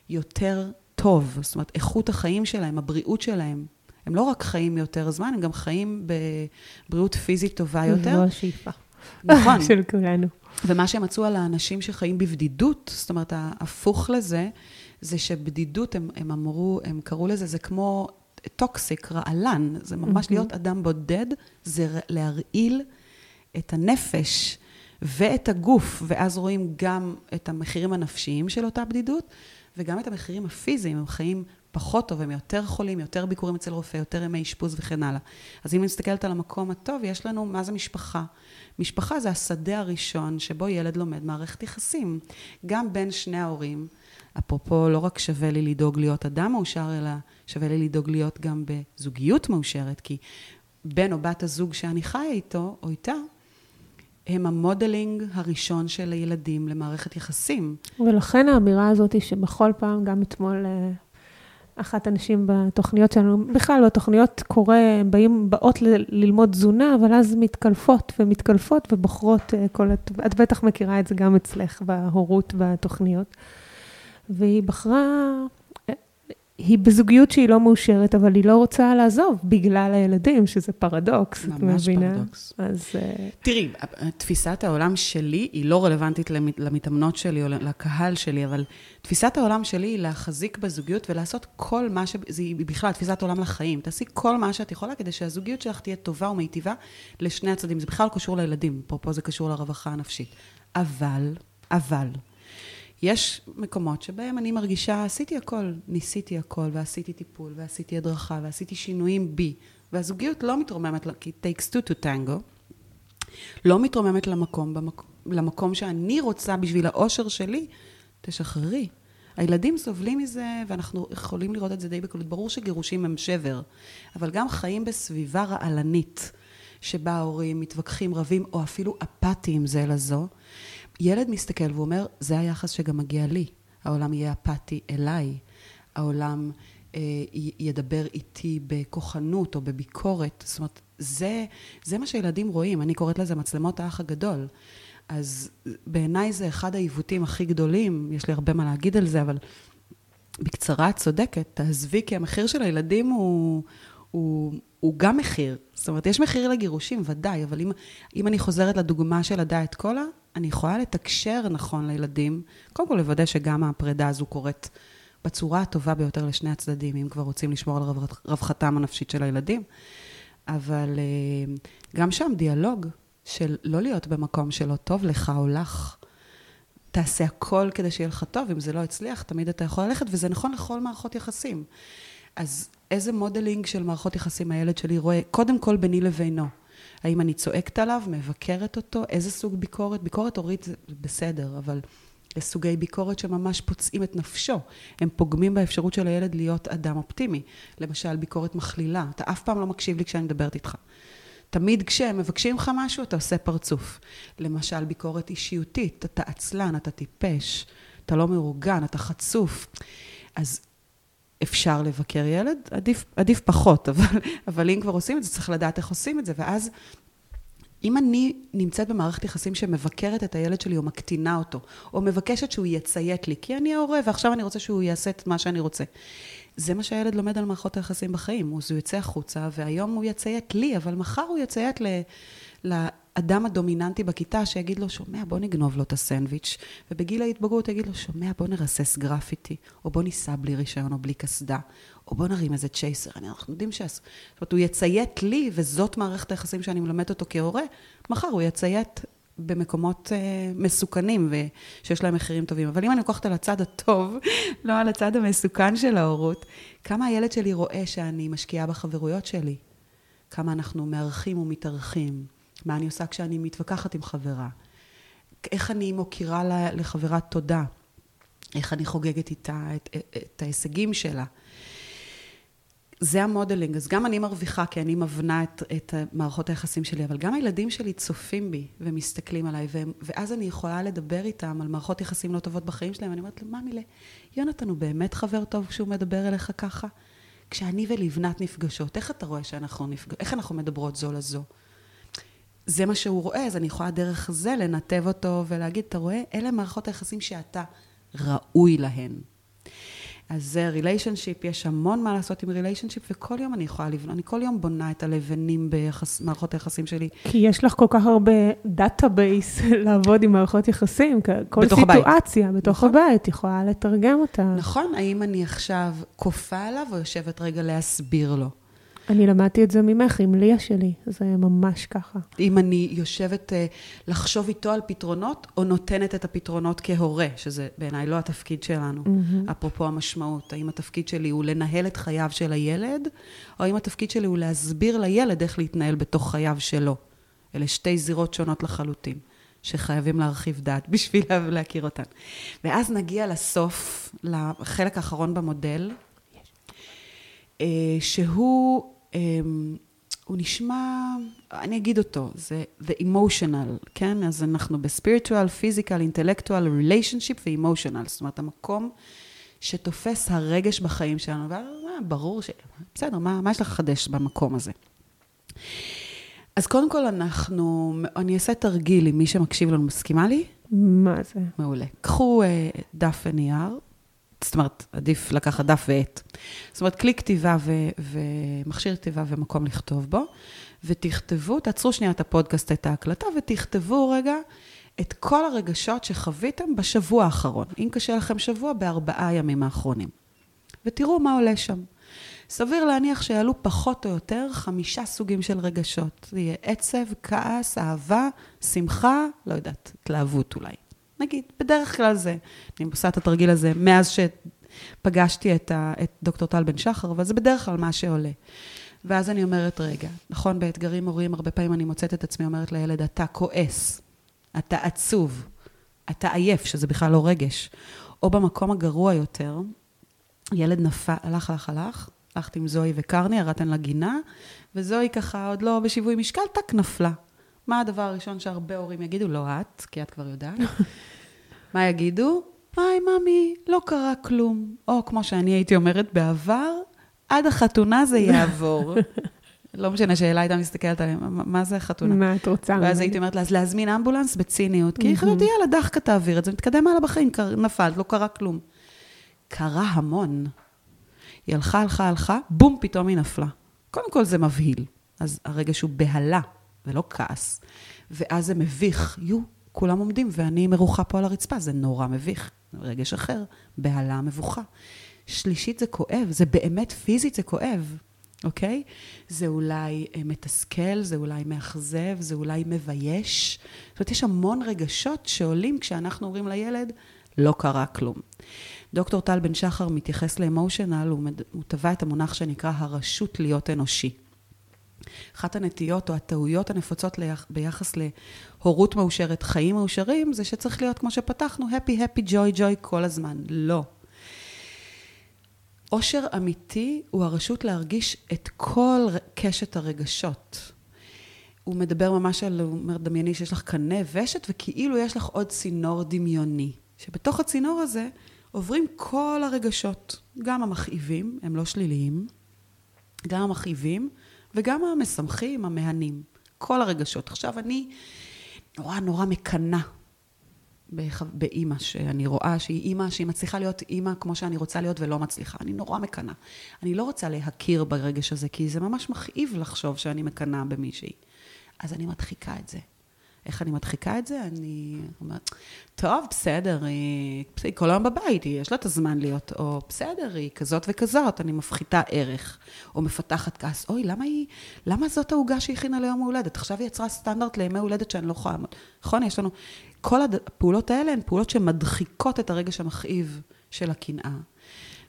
יותר טוב. זאת אומרת, איכות החיים שלהם, הבריאות שלהם, הם לא רק חיים יותר זמן, הם גם חיים בבריאות פיזית טובה יותר. זו השאיפה. נכון. של כולנו. ומה שהם מצאו על האנשים שחיים בבדידות, זאת אומרת, ההפוך לזה, זה שבדידות, הם, הם אמרו, הם קראו לזה, זה כמו טוקסיק, רעלן. זה ממש mm-hmm. להיות אדם בודד, זה להרעיל את הנפש ואת הגוף, ואז רואים גם את המחירים הנפשיים של אותה בדידות, וגם את המחירים הפיזיים. הם חיים פחות טוב, הם יותר חולים, יותר ביקורים אצל רופא, יותר ימי אשפוז וכן הלאה. אז אם אני מסתכלת על המקום הטוב, יש לנו, מה זה משפחה? משפחה זה השדה הראשון שבו ילד לומד מערכת יחסים. גם בין שני ההורים, אפרופו, לא רק שווה לי לדאוג להיות אדם מאושר, אלא שווה לי לדאוג להיות גם בזוגיות מאושרת, כי בן או בת הזוג שאני חיה איתו או איתה, הם המודלינג הראשון של הילדים למערכת יחסים. ולכן האמירה הזאת היא שבכל פעם, גם אתמול אה, אחת הנשים בתוכניות שלנו, בכלל בתוכניות קורה, הם באים, באות ל- ללמוד תזונה, אבל אז מתקלפות ומתקלפות ובוחרות אה, כל, את בטח מכירה את זה גם אצלך בהורות בתוכניות. והיא בחרה היא בזוגיות שהיא לא מאושרת, אבל היא לא רוצה לעזוב בגלל הילדים, שזה פרדוקס, את מבינה? ממש פרדוקס. אז... אה, תראי, תפיסת העולם שלי היא לא רלוונטית למתאמנות שלי או לקהל שלי, אבל תפיסת העולם שלי היא להחזיק בזוגיות ולעשות כל מה ש... זה בכלל תפיסת עולם לחיים. תעשי כל מה שאת יכולה כדי שהזוגיות שלך תהיה טובה ומיטיבה לשני הצדדים. זה בכלל קשור לילדים, אפרופו זה קשור לרווחה הנפשית. אבל, אבל, יש מקומות שבהם אני מרגישה, עשיתי הכל, ניסיתי הכל, ועשיתי טיפול, ועשיתי הדרכה, ועשיתי שינויים בי, והזוגיות לא מתרוממת, כי it takes two to tango, לא מתרוממת למקום, במק... למקום שאני רוצה בשביל האושר שלי, תשחררי. הילדים סובלים מזה, ואנחנו יכולים לראות את זה די בקלות. ברור שגירושים הם שבר, אבל גם חיים בסביבה רעלנית, שבה ההורים מתווכחים, רבים, או אפילו אפאתיים זה לזו, ילד מסתכל ואומר, זה היחס שגם מגיע לי. העולם יהיה אפאתי אליי. העולם אה, ידבר איתי בכוחנות או בביקורת. זאת אומרת, זה, זה מה שילדים רואים, אני קוראת לזה מצלמות האח הגדול. אז בעיניי זה אחד העיוותים הכי גדולים, יש לי הרבה מה להגיד על זה, אבל בקצרה את צודקת, תעזבי, כי המחיר של הילדים הוא, הוא, הוא גם מחיר. זאת אומרת, יש מחיר לגירושים, ודאי, אבל אם, אם אני חוזרת לדוגמה של הדיאט קולה, אני יכולה לתקשר נכון לילדים, קודם כל לוודא שגם הפרידה הזו קורית בצורה הטובה ביותר לשני הצדדים, אם כבר רוצים לשמור על רווחתם הנפשית של הילדים. אבל אה, גם שם דיאלוג של לא להיות במקום שלא טוב לך או לך. תעשה הכל כדי שיהיה לך טוב, אם זה לא יצליח, תמיד אתה יכול ללכת, וזה נכון לכל מערכות יחסים. אז איזה modeling של מערכות יחסים הילד שלי רואה, קודם כל ביני לבינו. האם אני צועקת עליו, מבקרת אותו, איזה סוג ביקורת? ביקורת הורית זה בסדר, אבל יש סוגי ביקורת שממש פוצעים את נפשו. הם פוגמים באפשרות של הילד להיות אדם אופטימי. למשל, ביקורת מכלילה. אתה אף פעם לא מקשיב לי כשאני מדברת איתך. תמיד כשהם מבקשים לך משהו, אתה עושה פרצוף. למשל, ביקורת אישיותית. אתה עצלן, אתה טיפש, אתה לא מאורגן, אתה חצוף. אז אפשר לבקר ילד, עדיף, עדיף פחות, אבל, אבל אם כבר עושים את זה, צריך לדעת איך עושים את זה, ואז אם אני נמצאת במערכת יחסים שמבקרת את הילד שלי או מקטינה אותו, או מבקשת שהוא יציית לי, כי אני ההורה ועכשיו אני רוצה שהוא יעשה את מה שאני רוצה. זה מה שהילד לומד על מערכות היחסים בחיים, אז הוא יוצא החוצה, והיום הוא יציית לי, אבל מחר הוא יציית ל... לאדם הדומיננטי בכיתה שיגיד לו, שומע, בוא נגנוב לו את הסנדוויץ', ובגיל ההתבגרות יגיד לו, שומע, בוא נרסס גרפיטי, או בוא ניסע בלי רישיון או בלי קסדה, או בוא נרים איזה צ'ייסר. אנחנו יודעים ש... זאת אומרת, הוא יציית לי, וזאת מערכת היחסים שאני מלמדת אותו כהורה, מחר הוא יציית במקומות uh, מסוכנים ושיש להם מחירים טובים. אבל אם אני לוקחת על הצד הטוב, לא על הצד המסוכן של ההורות, כמה הילד שלי רואה שאני משקיעה בחברויות שלי? כמה אנחנו מארחים ומתארחים? מה אני עושה כשאני מתווכחת עם חברה? איך אני מוקירה לחברה תודה? איך אני חוגגת איתה את, את, ההישגים שלה? זה המודלינג, אז גם אני מרוויחה כי אני מבנה את, את מערכות היחסים שלי, אבל גם הילדים שלי צופים בי ומסתכלים עליי, והם, ואז אני יכולה לדבר איתם על מערכות יחסים לא טובות בחיים שלהם, ואני אומרת לו, מאמילה, יונתן הוא באמת חבר טוב כשהוא מדבר אליך ככה? כשאני ולבנת נפגשות, איך אתה רואה שאנחנו נפגשות, איך אנחנו מדברות זו לזו? זה מה שהוא רואה, אז אני יכולה דרך זה לנתב אותו ולהגיד, אתה רואה, אלה מערכות היחסים שאתה ראוי להן. אז זה relationship, יש המון מה לעשות עם relationship, וכל יום אני יכולה לבנות, אני כל יום בונה את הלבנים במערכות היחסים שלי. כי יש לך כל כך הרבה database לעבוד עם מערכות יחסים, כל סיטואציה הבית. בתוך נכון. הבית יכולה לתרגם אותה. נכון, האם אני עכשיו כופה עליו או יושבת רגע להסביר לו? אני למדתי את זה ממך, עם ליה שלי, זה ממש ככה. אם אני יושבת uh, לחשוב איתו על פתרונות, או נותנת את הפתרונות כהורה, שזה בעיניי לא התפקיד שלנו, mm-hmm. אפרופו המשמעות. האם התפקיד שלי הוא לנהל את חייו של הילד, או האם התפקיד שלי הוא להסביר לילד איך להתנהל בתוך חייו שלו. אלה שתי זירות שונות לחלוטין, שחייבים להרחיב דעת בשביל להכיר אותן. ואז נגיע לסוף, לחלק האחרון במודל, אה, שהוא הוא נשמע, אני אגיד אותו, זה the emotional, כן? אז אנחנו ב-spiritual, physical, intellectual, relationship ו-emotional, זאת אומרת, המקום שתופס הרגש בחיים שלנו, וברור ש... בסדר, מה, מה יש לך לחדש במקום הזה? אז קודם כל אנחנו, אני אעשה תרגיל עם מי שמקשיב לנו, מסכימה לי? מה זה? מעולה. קחו uh, דף ונייר, זאת אומרת, עדיף לקחת דף ועט. זאת אומרת, כלי כתיבה ו- ומכשיר כתיבה ומקום לכתוב בו, ותכתבו, תעצרו שנייה את הפודקאסט, את ההקלטה, ותכתבו רגע את כל הרגשות שחוויתם בשבוע האחרון. אם קשה לכם שבוע, בארבעה ימים האחרונים. ותראו מה עולה שם. סביר להניח שיעלו פחות או יותר חמישה סוגים של רגשות. זה יהיה עצב, כעס, אהבה, שמחה, לא יודעת, התלהבות אולי. נגיד, בדרך כלל זה. אני עושה את התרגיל הזה מאז שפגשתי את, ה, את דוקטור טל בן שחר, אבל זה בדרך כלל מה שעולה. ואז אני אומרת, רגע, נכון, באתגרים הוריים הרבה פעמים אני מוצאת את עצמי אומרת לילד, אתה כועס, אתה עצוב, אתה עייף, שזה בכלל לא רגש. או במקום הגרוע יותר, ילד נפל, הלך, הלך, הלך, הלכתי עם זוהי וקרני, ירדתן לגינה, וזוהי ככה עוד לא בשיווי משקל, טק, נפלה. מה הדבר הראשון שהרבה הורים יגידו? לא את, כי את כבר יודעת. מה יגידו? היי, ממי, לא קרה כלום. או כמו שאני הייתי אומרת בעבר, עד החתונה זה יעבור. לא משנה שאלה הייתה מסתכלת עליהם, מה, זה חתונה? מה את רוצה? ואז הייתי אומרת לה, אז להזמין אמבולנס בציניות, כי חשבתי, יאללה, דחקה תעביר את זה, מתקדם הלאה בחיים, נפלת, לא קרה כלום. קרה המון. היא הלכה, הלכה, הלכה, בום, פתאום היא נפלה. קודם כל זה מבהיל. אז הרגע שהוא בהלה ולא כעס, ואז זה מביך, יו, כולם עומדים ואני מרוחה פה על הרצפה, זה נורא מביך. רגש אחר, בהלה, מבוכה. שלישית זה כואב, זה באמת פיזית זה כואב, אוקיי? זה אולי אה, מתסכל, זה אולי מאכזב, זה אולי מבייש. זאת אומרת, יש המון רגשות שעולים כשאנחנו אומרים לילד, לא קרה כלום. דוקטור טל בן שחר מתייחס לאמושיונל, הוא. הוא טבע את המונח שנקרא הרשות להיות אנושי. אחת הנטיות או הטעויות הנפוצות. ביחס להורות מאושרת, חיים מאושרים, זה שצריך להיות כמו שפתחנו, happy, happy, joy, joy כל הזמן. לא. אושר אמיתי הוא הרשות להרגיש את כל קשת הרגשות. הוא מדבר ממש על, הוא אומר, דמייני שיש לך קנה ושת, וכאילו יש לך עוד צינור דמיוני. שבתוך הצינור הזה עוברים כל הרגשות, גם המכאיבים, הם לא שליליים, גם המכאיבים וגם המשמחים, המהנים. כל הרגשות. עכשיו אני נורא נורא מקנאה באימא, שאני רואה שהיא אימא, שהיא מצליחה להיות אימא כמו שאני רוצה להיות ולא מצליחה. אני נורא מקנאה. אני לא רוצה להכיר ברגש הזה, כי זה ממש מכאיב לחשוב שאני מקנאה במישהי. אז אני מדחיקה את זה. איך אני מדחיקה את זה? אני אומרת, טוב, בסדר, היא, היא כל היום בבית, יש לה את הזמן להיות, או בסדר, היא כזאת וכזאת, אני מפחיתה ערך, או מפתחת כעס, אוי, למה היא, למה זאת העוגה שהיא הכינה ליום ההולדת? עכשיו היא יצרה סטנדרט לימי הולדת שאני לא יכולה לעמוד. נכון, יש לנו, כל הפעולות האלה הן פעולות שמדחיקות את הרגש המכאיב של הקנאה.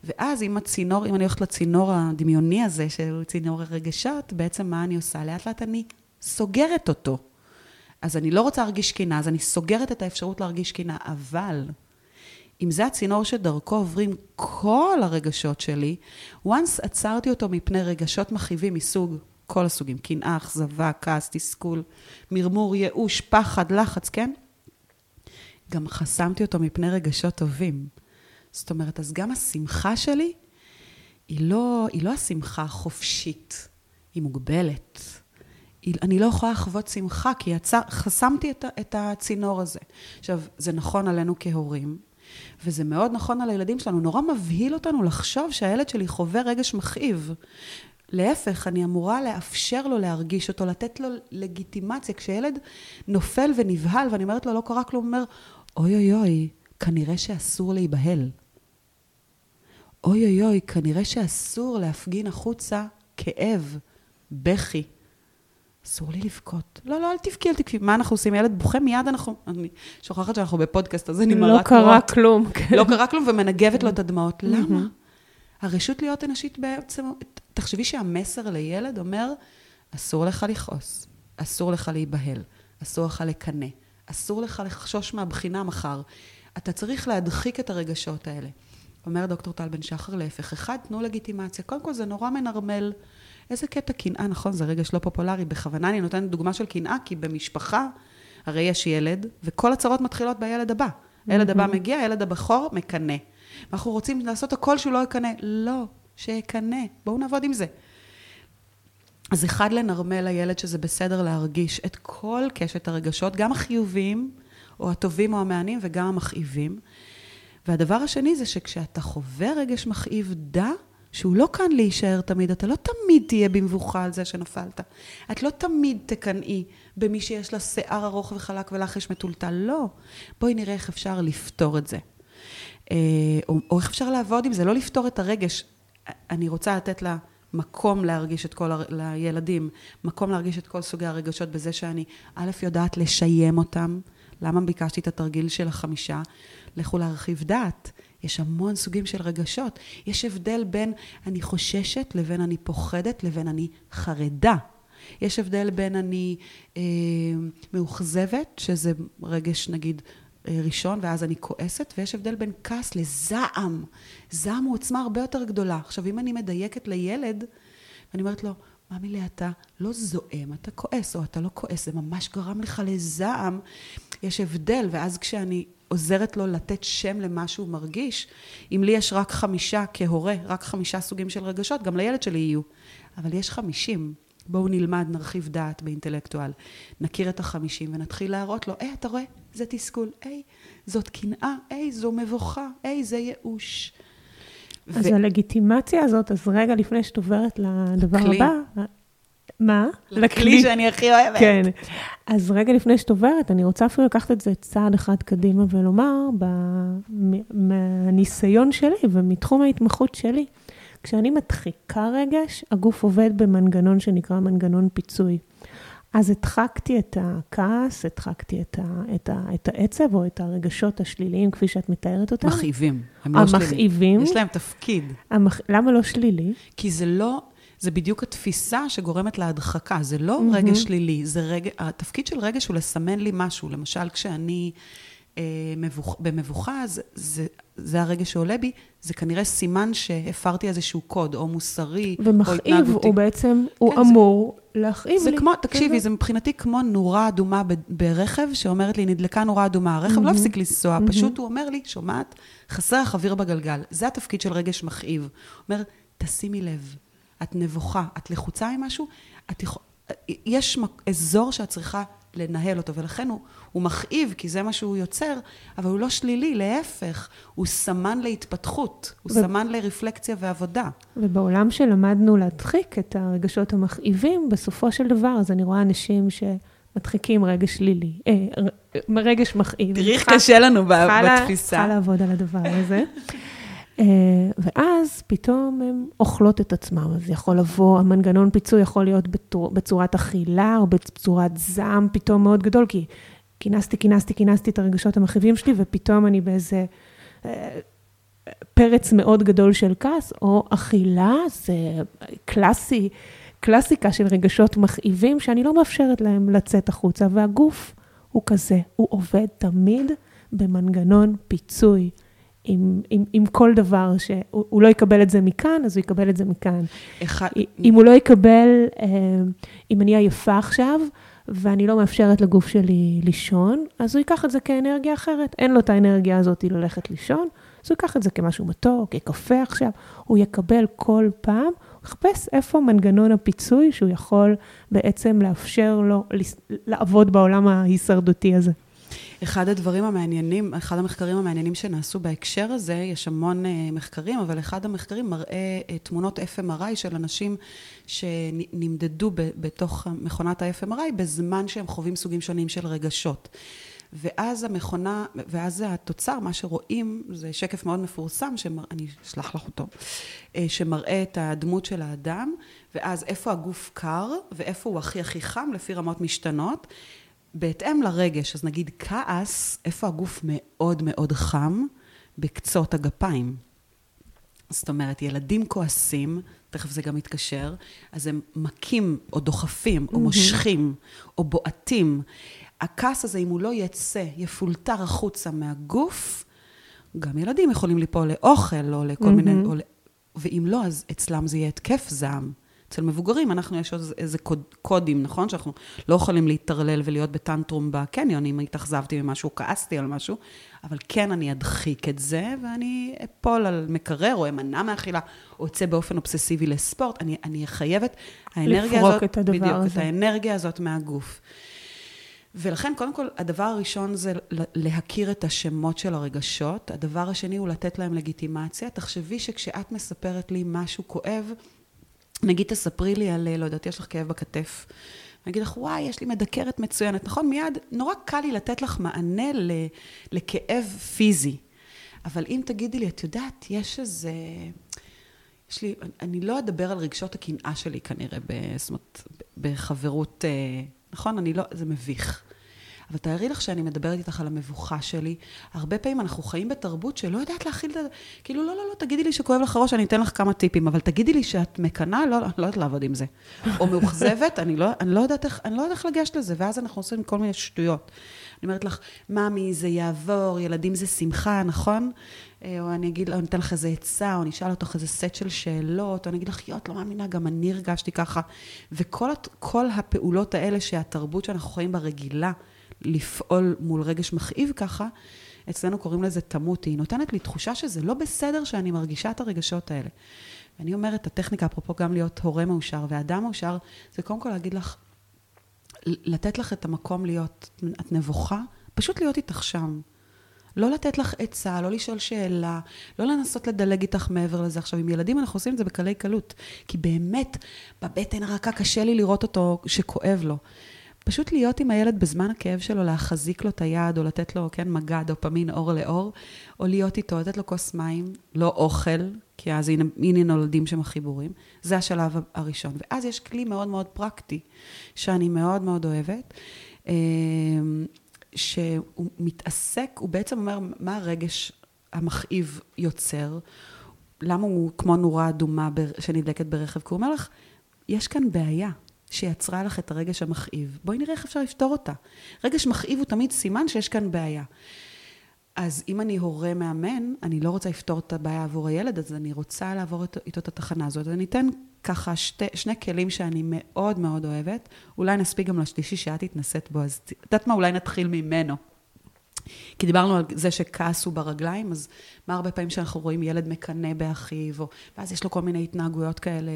ואז אם הצינור, אם אני הולכת לצינור הדמיוני הזה, שהוא צינור הרגשות, בעצם מה אני עושה? לאט לאט אני סוגרת אותו. אז אני לא רוצה להרגיש קינה, אז אני סוגרת את האפשרות להרגיש קינה, אבל אם זה הצינור שדרכו עוברים כל הרגשות שלי, once עצרתי אותו מפני רגשות מכאיבים מסוג, כל הסוגים, קנאה, אכזבה, כעס, תסכול, מרמור, ייאוש, פחד, לחץ, כן? גם חסמתי אותו מפני רגשות טובים. זאת אומרת, אז גם השמחה שלי היא לא, היא לא השמחה החופשית, היא מוגבלת. אני לא יכולה לחוות שמחה, כי יצא, חסמתי את, את הצינור הזה. עכשיו, זה נכון עלינו כהורים, וזה מאוד נכון על הילדים שלנו. נורא מבהיל אותנו לחשוב שהילד שלי חווה רגש מכאיב. להפך, אני אמורה לאפשר לו להרגיש אותו, לתת לו לגיטימציה. כשילד נופל ונבהל, ואני אומרת לו, לא קרה כלום, הוא אומר, אוי אוי אוי, כנראה שאסור להיבהל. אוי אוי אוי, כנראה שאסור להפגין החוצה כאב, בכי. אסור לי לבכות. לא, לא, אל תבכי, אל תבכי. מה אנחנו עושים? ילד בוכה, מיד אנחנו... אני שוכחת שאנחנו בפודקאסט, אז אני מראה לא קרה כלום. כן. לא קרה כלום, ומנגבת לו את הדמעות. למה? הרשות להיות אנושית בעצם... תחשבי שהמסר לילד אומר, אסור לך לכעוס, אסור לך להיבהל, אסור לך לקנא, אסור לך לחשוש מהבחינה מחר. אתה צריך להדחיק את הרגשות האלה. אומר דוקטור טל בן שחר, להפך, אחד, תנו לגיטימציה. קודם כל, זה נורא מנרמל. איזה קטע קנאה, נכון, זה רגש לא פופולרי. בכוונה אני נותנת דוגמה של קנאה, כי במשפחה, הרי יש ילד, וכל הצרות מתחילות בילד הבא. הילד הבא מגיע, הילד הבכור מקנא. ואנחנו רוצים לעשות הכל שהוא לא יקנא. לא, שיקנא. בואו נעבוד עם זה. אז אחד, לנרמל לילד שזה בסדר להרגיש את כל קשת הרגשות, גם החיוביים, או הטובים או המענים, וגם המכאיבים. והדבר השני זה שכשאתה חווה רגש מכאיב, דע שהוא לא כאן להישאר תמיד, אתה לא תמיד תהיה במבוכה על זה שנפלת. את לא תמיד תקנאי במי שיש לה שיער ארוך וחלק ולך יש מטולטל, לא. בואי נראה איך אפשר לפתור את זה. אה, או, או איך אפשר לעבוד עם זה, לא לפתור את הרגש. אני רוצה לתת לה מקום להרגיש את כל, ה... לילדים, מקום להרגיש את כל סוגי הרגשות בזה שאני, א', יודעת לשיים אותם. למה ביקשתי את התרגיל של החמישה? לכו להרחיב דעת. יש המון סוגים של רגשות. יש הבדל בין אני חוששת לבין אני פוחדת לבין אני חרדה. יש הבדל בין אני אה, מאוכזבת, שזה רגש נגיד אה, ראשון, ואז אני כועסת, ויש הבדל בין כעס לזעם. זעם הוא עוצמה הרבה יותר גדולה. עכשיו, אם אני מדייקת לילד, ואני אומרת לו, ממי אתה לא זועם, אתה כועס, או אתה לא כועס, זה ממש גרם לך לזעם, יש הבדל, ואז כשאני עוזרת לו לתת שם למה שהוא מרגיש. אם לי יש רק חמישה כהורה, רק חמישה סוגים של רגשות, גם לילד שלי יהיו. אבל יש חמישים. בואו נלמד, נרחיב דעת באינטלקטואל. נכיר את החמישים ונתחיל להראות לו, היי, אתה רואה? זה תסכול. היי, זאת קנאה. היי, זו מבוכה. היי, זה ייאוש. אז ו... הלגיטימציה הזאת, אז רגע לפני שאת עוברת לדבר לכלי. הבא, מה? לכלי שאני הכי אוהבת. כן. אז רגע לפני שאת עוברת, אני רוצה אפילו לקחת את זה צעד אחד קדימה ולומר, מהניסיון שלי ומתחום ההתמחות שלי, כשאני מדחיקה רגש, הגוף עובד במנגנון שנקרא מנגנון פיצוי. אז הדחקתי את הכעס, הדחקתי את, ה, את, ה, את העצב או את הרגשות השליליים, כפי שאת מתארת אותם. מכאיבים. הם לא המכאיבים. יש להם תפקיד. המח... למה לא שלילי? כי זה לא, זה בדיוק התפיסה שגורמת להדחקה. זה לא mm-hmm. רגש שלילי, זה רגש, התפקיד של רגש הוא לסמן לי משהו. למשל, כשאני... מבוכ... במבוכה, זה, זה, זה הרגע שעולה בי, זה כנראה סימן שהפרתי איזשהו קוד, או מוסרי, או התנהגותי. ומכאיב, הוא בעצם, הוא כן, אמור זה, להכאיב זה לי. כמו, תקשיבי, כזה. זה מבחינתי כמו נורה אדומה ב, ברכב, שאומרת לי, נדלקה נורה אדומה. הרכב mm-hmm. לא הפסיק לנסוע, mm-hmm. פשוט הוא אומר לי, שומעת, חסר לך אוויר בגלגל. זה התפקיד של רגש מכאיב. הוא אומר, תשימי לב, את נבוכה, את לחוצה עם משהו, את יכול... יש אזור שאת צריכה לנהל אותו, ולכן הוא, הוא מכאיב, כי זה מה שהוא יוצר, אבל הוא לא שלילי, להפך, הוא סמן להתפתחות, הוא ו... סמן לרפלקציה ועבודה. ובעולם שלמדנו להדחיק את הרגשות המכאיבים, בסופו של דבר, אז אני רואה אנשים שמדחיקים רגש שלילי, אה, רגש מכאיב. תראי איך קשה לנו בתפיסה. צריכה לעבוד על הדבר הזה. אה, ואז פתאום הן אוכלות את עצמם, אז יכול לבוא, המנגנון פיצוי יכול להיות בצור, בצורת אכילה או בצורת זעם פתאום מאוד גדול, כי כינסתי, כינסתי, כינסתי את הרגשות המכאיבים שלי, ופתאום אני באיזה אה, פרץ מאוד גדול של כעס, או אכילה, זה קלאסי, קלאסיקה של רגשות מכאיבים, שאני לא מאפשרת להם לצאת החוצה, והגוף הוא כזה, הוא עובד תמיד במנגנון פיצוי. עם, עם, עם כל דבר, שהוא לא יקבל את זה מכאן, אז הוא יקבל את זה מכאן. אחד... אם הוא לא יקבל, אה, אם אני עייפה עכשיו, ואני לא מאפשרת לגוף שלי לישון, אז הוא ייקח את זה כאנרגיה אחרת. אין לו את האנרגיה הזאת ללכת לישון, אז הוא ייקח את זה כמשהו מתוק, כקפה עכשיו. הוא יקבל כל פעם, הוא יחפש איפה מנגנון הפיצוי שהוא יכול בעצם לאפשר לו לעבוד בעולם ההישרדותי הזה. אחד הדברים המעניינים, אחד המחקרים המעניינים שנעשו בהקשר הזה, יש המון uh, מחקרים, אבל אחד המחקרים מראה uh, תמונות FMRI של אנשים שנמדדו בתוך מכונת ה-FMRI בזמן שהם חווים סוגים שונים של רגשות. ואז המכונה, ואז התוצר, מה שרואים, זה שקף מאוד מפורסם, שמר, אני אשלח לך אותו, אה, שמראה את הדמות של האדם, ואז איפה הגוף קר, ואיפה הוא הכי הכי חם, לפי רמות משתנות. בהתאם לרגש, אז נגיד כעס, איפה הגוף מאוד מאוד חם? בקצות הגפיים. זאת אומרת, ילדים כועסים, תכף זה גם מתקשר, אז הם מכים או דוחפים או מושכים או בועטים. הכעס הזה, אם הוא לא יצא, יפולטר החוצה מהגוף, גם ילדים יכולים ליפול לאוכל או לכל מיני, או, ואם לא, אז אצלם זה יהיה התקף זעם. אצל מבוגרים, אנחנו, יש איזה קוד, קודים, נכון? שאנחנו לא יכולים להתערלל ולהיות בטנטרום בקניון, אם התאכזבתי ממשהו, כעסתי על משהו, אבל כן אני אדחיק את זה, ואני אפול על מקרר, או אמנע מאכילה, או אצא באופן אובססיבי לספורט. אני, אני חייבת, האנרגיה הזאת... לפרוק את הדבר בדיוק, הזה. את האנרגיה הזאת מהגוף. ולכן, קודם כל, הדבר הראשון זה להכיר את השמות של הרגשות. הדבר השני הוא לתת להם לגיטימציה. תחשבי שכשאת מספרת לי משהו כואב, נגיד תספרי לי על, לא יודעת, יש לך כאב בכתף. אני אגיד לך, וואי, יש לי מדקרת מצוינת. נכון, מיד, נורא קל לי לתת לך מענה ל, לכאב פיזי. אבל אם תגידי לי, את יודעת, יש איזה... יש לי, אני לא אדבר על רגשות הקנאה שלי כנראה, זאת אומרת, בחברות, אה, נכון? אני לא, זה מביך. אבל תארי לך שאני מדברת איתך על המבוכה שלי. הרבה פעמים אנחנו חיים בתרבות שלא יודעת להכיל את זה. כאילו, לא, לא, לא, תגידי לי שכואב לך ראש, אני אתן לך כמה טיפים, אבל תגידי לי שאת מקנאה, לא, לא יודעת לעבוד עם זה. או מאוכזבת, אני לא, אני לא אני לא יודעת איך לגשת לזה, ואז אנחנו עושים כל מיני שטויות. אני אומרת לך, ממי, זה יעבור, ילדים זה שמחה, נכון? אה, או אני אגיד, או אני אתן לך איזה עצה, או אני אשאל אותך איזה סט של שאלות, או אני אגיד לך, יואט, לא מאמינה, גם אני הרגשתי ככה. וכל הפעולות האלה שהתרבות שאנחנו חיים בה רגילה, לפעול מול רגש מכאיב ככה, אצלנו קוראים לזה תמותי, היא נותנת לי תחושה שזה לא בסדר שאני מרגישה את הרגשות האלה. ואני אומרת, הטכניקה, אפרופו גם להיות הורה מאושר ואדם מאושר, זה קודם כל להגיד לך, לתת לך את המקום להיות, את נבוכה, פשוט להיות איתך שם. לא לתת לך עצה, לא לשאול שאלה, לא לנסות לדלג איתך מעבר לזה. עכשיו, עם ילדים אנחנו עושים את זה בקלי קלות, כי באמת, בבטן הרכה קשה לי לראות אותו שכואב לו. פשוט להיות עם הילד בזמן הכאב שלו, להחזיק לו את היד, או לתת לו, כן, מגע דופמין אור לאור, או להיות איתו, לתת לו כוס מים, לא אוכל, כי אז הנה, הנה נולדים שם החיבורים. זה השלב הראשון. ואז יש כלי מאוד מאוד פרקטי, שאני מאוד מאוד אוהבת, אמ, שהוא מתעסק, הוא בעצם אומר מה הרגש המכאיב יוצר, למה הוא כמו נורה אדומה שנדלקת ברכב, כי הוא אומר לך, יש כאן בעיה. שיצרה לך את הרגש המכאיב. בואי נראה איך אפשר לפתור אותה. רגש מכאיב הוא תמיד סימן שיש כאן בעיה. אז אם אני הורה מאמן, אני לא רוצה לפתור את הבעיה עבור הילד, אז אני רוצה לעבור איתו את התחנה הזאת. אני אתן ככה שתי, שני כלים שאני מאוד מאוד אוהבת. אולי נספיק גם לשלישי שאת התנסית בו, אז את יודעת מה? אולי נתחיל ממנו. כי דיברנו על זה שכעס הוא ברגליים, אז מה הרבה פעמים שאנחנו רואים ילד מקנא באחיו, או, ואז יש לו כל מיני התנהגויות כאלה,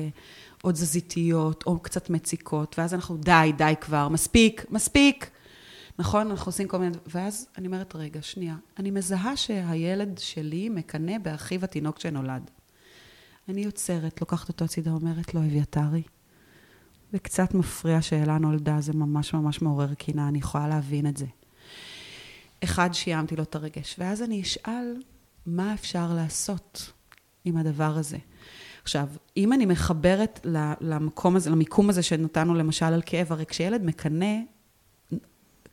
או תזזיתיות, או קצת מציקות, ואז אנחנו, די, די כבר, מספיק, מספיק. נכון? אנחנו עושים כל מיני... ואז אני אומרת, רגע, שנייה, אני מזהה שהילד שלי מקנא באחיו התינוק שנולד. אני יוצרת, לוקחת אותו הצידה, אומרת לו, אביתרי, זה קצת מפריע שאלה נולדה, זה ממש ממש מעורר קינה, אני יכולה להבין את זה. אחד, שיימתי לו את הרגש, ואז אני אשאל, מה אפשר לעשות עם הדבר הזה? עכשיו, אם אני מחברת למקום הזה, למיקום הזה שנתנו למשל על כאב, הרי כשילד מקנא,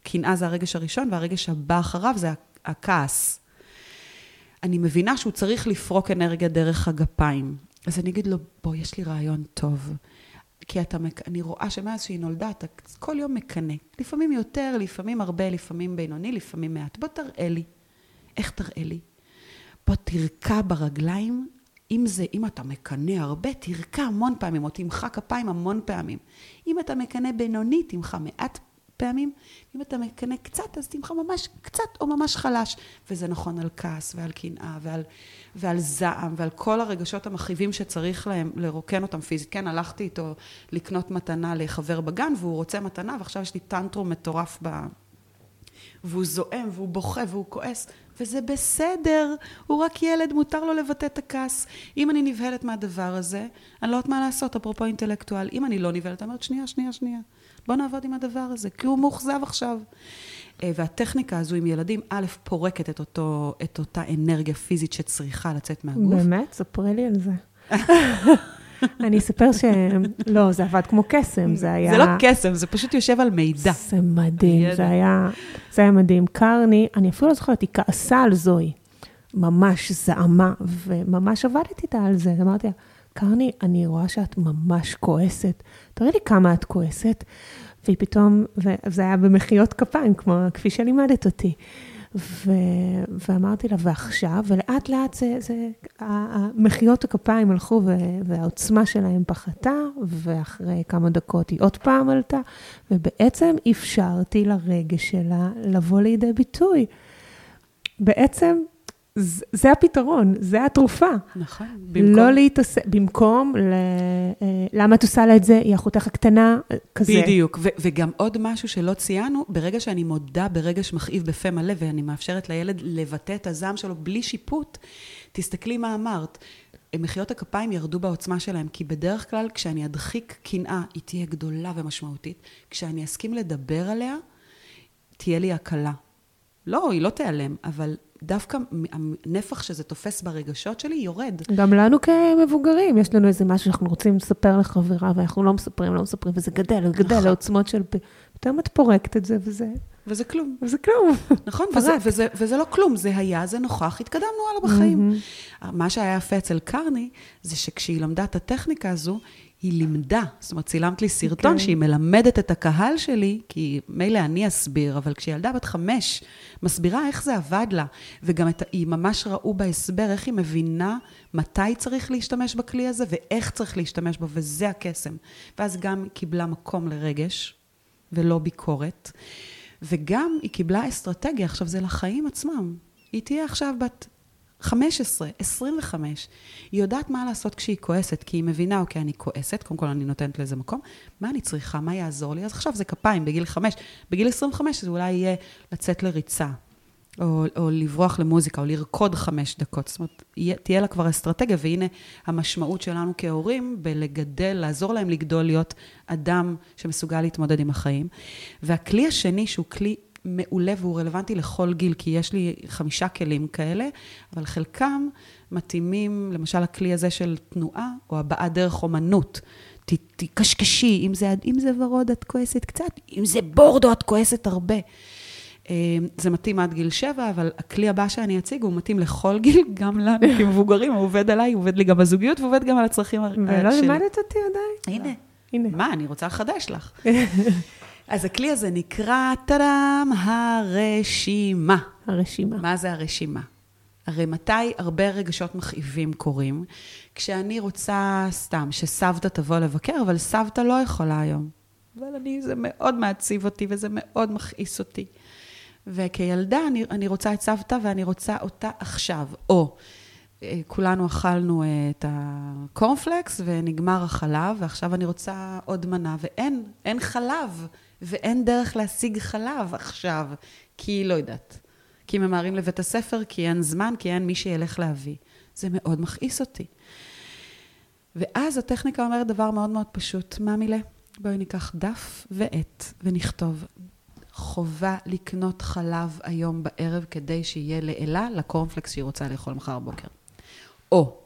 קנאה זה הרגש הראשון, והרגש הבא אחריו זה הכעס. אני מבינה שהוא צריך לפרוק אנרגיה דרך הגפיים. אז אני אגיד לו, בוא, יש לי רעיון טוב. כי אתה, אני רואה שמאז שהיא נולדה, אתה כל יום מקנא. לפעמים יותר, לפעמים הרבה, לפעמים בינוני, לפעמים מעט. בוא תראה לי. איך תראה לי? בוא תרקע ברגליים אם זה, אם אתה מקנא הרבה, תרקע המון פעמים, או תמחא כפיים המון פעמים. אם אתה מקנא בינוני, תמחא מעט פעמים. אם אתה מקנא קצת, אז תמחא ממש קצת או ממש חלש. וזה נכון על כעס ועל קנאה ועל, ועל זעם ועל כל הרגשות המכאיבים שצריך להם לרוקן אותם פיזית. כן, הלכתי איתו לקנות מתנה לחבר בגן, והוא רוצה מתנה, ועכשיו יש לי טנטרום מטורף ב... והוא זועם, והוא בוכה, והוא כועס. וזה בסדר, הוא רק ילד, מותר לו לבטא את הכעס. אם אני נבהלת מהדבר הזה, אני לא יודעת מה לעשות, אפרופו אינטלקטואל. אם אני לא נבהלת, אני אומרת, שנייה, שנייה, שנייה. בוא נעבוד עם הדבר הזה, כי הוא מאוכזב עכשיו. אה, והטכניקה הזו עם ילדים, א', פורקת את, אותו, את אותה אנרגיה פיזית שצריכה לצאת מהגוף. באמת? ספרי לי על זה. אני אספר ש... לא, זה עבד כמו קסם, זה היה... זה לא קסם, זה פשוט יושב על מידע. זה מדהים, זה היה, זה היה מדהים. קרני, אני אפילו לא זוכרת, היא כעסה על זוהי. ממש זעמה, וממש עבדתי איתה על זה. אמרתי לה, קרני, אני רואה שאת ממש כועסת. תראי לי כמה את כועסת. והיא פתאום, וזה היה במחיאות כפיים, כמו, כפי שלימדת אותי. ו... ואמרתי לה, ועכשיו? ולאט לאט זה, זה, המחיאות הכפיים הלכו ו... והעוצמה שלהם פחתה, ואחרי כמה דקות היא עוד פעם עלתה, ובעצם אפשרתי לרגש שלה לבוא לידי ביטוי. בעצם זה הפתרון, זה התרופה. נכון. במקום... לא להתעסק, במקום, ל... אה, למה את עושה לה את זה? היא אחותך הקטנה, כזה. בדיוק. ו- וגם עוד משהו שלא ציינו, ברגע שאני מודה ברגש מכאיב בפה מלא, ואני מאפשרת לילד לבטא את הזעם שלו בלי שיפוט, תסתכלי מה אמרת. מחיאות הכפיים ירדו בעוצמה שלהם, כי בדרך כלל כשאני אדחיק קנאה, היא תהיה גדולה ומשמעותית. כשאני אסכים לדבר עליה, תהיה לי הקלה. לא, היא לא תיעלם, אבל דווקא הנפח שזה תופס ברגשות שלי יורד. גם לנו כמבוגרים, יש לנו איזה משהו שאנחנו רוצים לספר לחברה, ואנחנו לא מספרים, לא מספרים, וזה גדל, גדל נכון. לעוצמות של... פתאום את פורקת את זה, וזה... וזה כלום. וזה כלום. נכון, וזה, וזה, וזה לא כלום, זה היה, זה נוכח, התקדמנו הלאה בחיים. Mm-hmm. מה שהיה יפה אצל קרני, זה שכשהיא למדה את הטכניקה הזו, היא לימדה, זאת אומרת, צילמת לי סרטון okay. אוקיי. שהיא מלמדת את הקהל שלי, כי מילא אני אסביר, אבל כשילדה בת חמש מסבירה איך זה עבד לה, וגם את, היא ממש ראו בהסבר איך היא מבינה מתי צריך להשתמש בכלי הזה ואיך צריך להשתמש בו, וזה הקסם. ואז גם היא קיבלה מקום לרגש, ולא ביקורת, וגם היא קיבלה אסטרטגיה, עכשיו זה לחיים עצמם. היא תהיה עכשיו בת 15, 25. היא יודעת מה לעשות כשהיא כועסת, כי היא מבינה, אוקיי, אני כועסת, קודם כל אני נותנת לזה מקום, מה אני צריכה, מה יעזור לי? אז עכשיו זה כפיים, בגיל 5. בגיל 25 זה אולי יהיה לצאת לריצה, או, או לברוח למוזיקה, או לרקוד חמש דקות. זאת אומרת, תהיה לה כבר אסטרטגיה, והנה המשמעות שלנו כהורים בלגדל, לעזור להם לגדול, להיות אדם שמסוגל להתמודד עם החיים. והכלי השני, שהוא כלי מעולה והוא רלוונטי לכל גיל, כי יש לי חמישה כלים כאלה, אבל חלקם מתאימים, למשל הכלי הזה של תנועה, או הבעת דרך אומנות. תקשקשי, אם זה, אם זה ורוד את כועסת קצת, אם זה בורדו את כועסת הרבה. אה, זה מתאים עד גיל שבע, אבל הכלי הבא שאני אציג הוא מתאים לכל גיל, גם לנו כמבוגרים, הוא עובד עליי, הוא עובד לי גם בזוגיות, הוא עובד גם על הצרכים שלי. ולא לימדת אותי עדיין. הנה. הנה. מה, אני רוצה לחדש לך. אז הכלי הזה נקרא, טאדאם, הרשימה. הרשימה. מה זה הרשימה? הרי מתי הרבה רגשות מכאיבים קורים? כשאני רוצה סתם שסבתא תבוא לבקר, אבל סבתא לא יכולה היום. אבל אני, זה מאוד מעציב אותי וזה מאוד מכעיס אותי. וכילדה אני, אני רוצה את סבתא ואני רוצה אותה עכשיו. או כולנו אכלנו אה, את הקורנפלקס ונגמר החלב, ועכשיו אני רוצה עוד מנה, ואין, אין חלב. ואין דרך להשיג חלב עכשיו, כי לא יודעת. כי ממהרים לבית הספר, כי אין זמן, כי אין מי שילך להביא. זה מאוד מכעיס אותי. ואז הטכניקה אומרת דבר מאוד מאוד פשוט, מה מילה? בואי ניקח דף ועט ונכתוב. חובה לקנות חלב היום בערב כדי שיהיה לאלה לקורנפלקס שהיא רוצה לאכול מחר בבוקר. או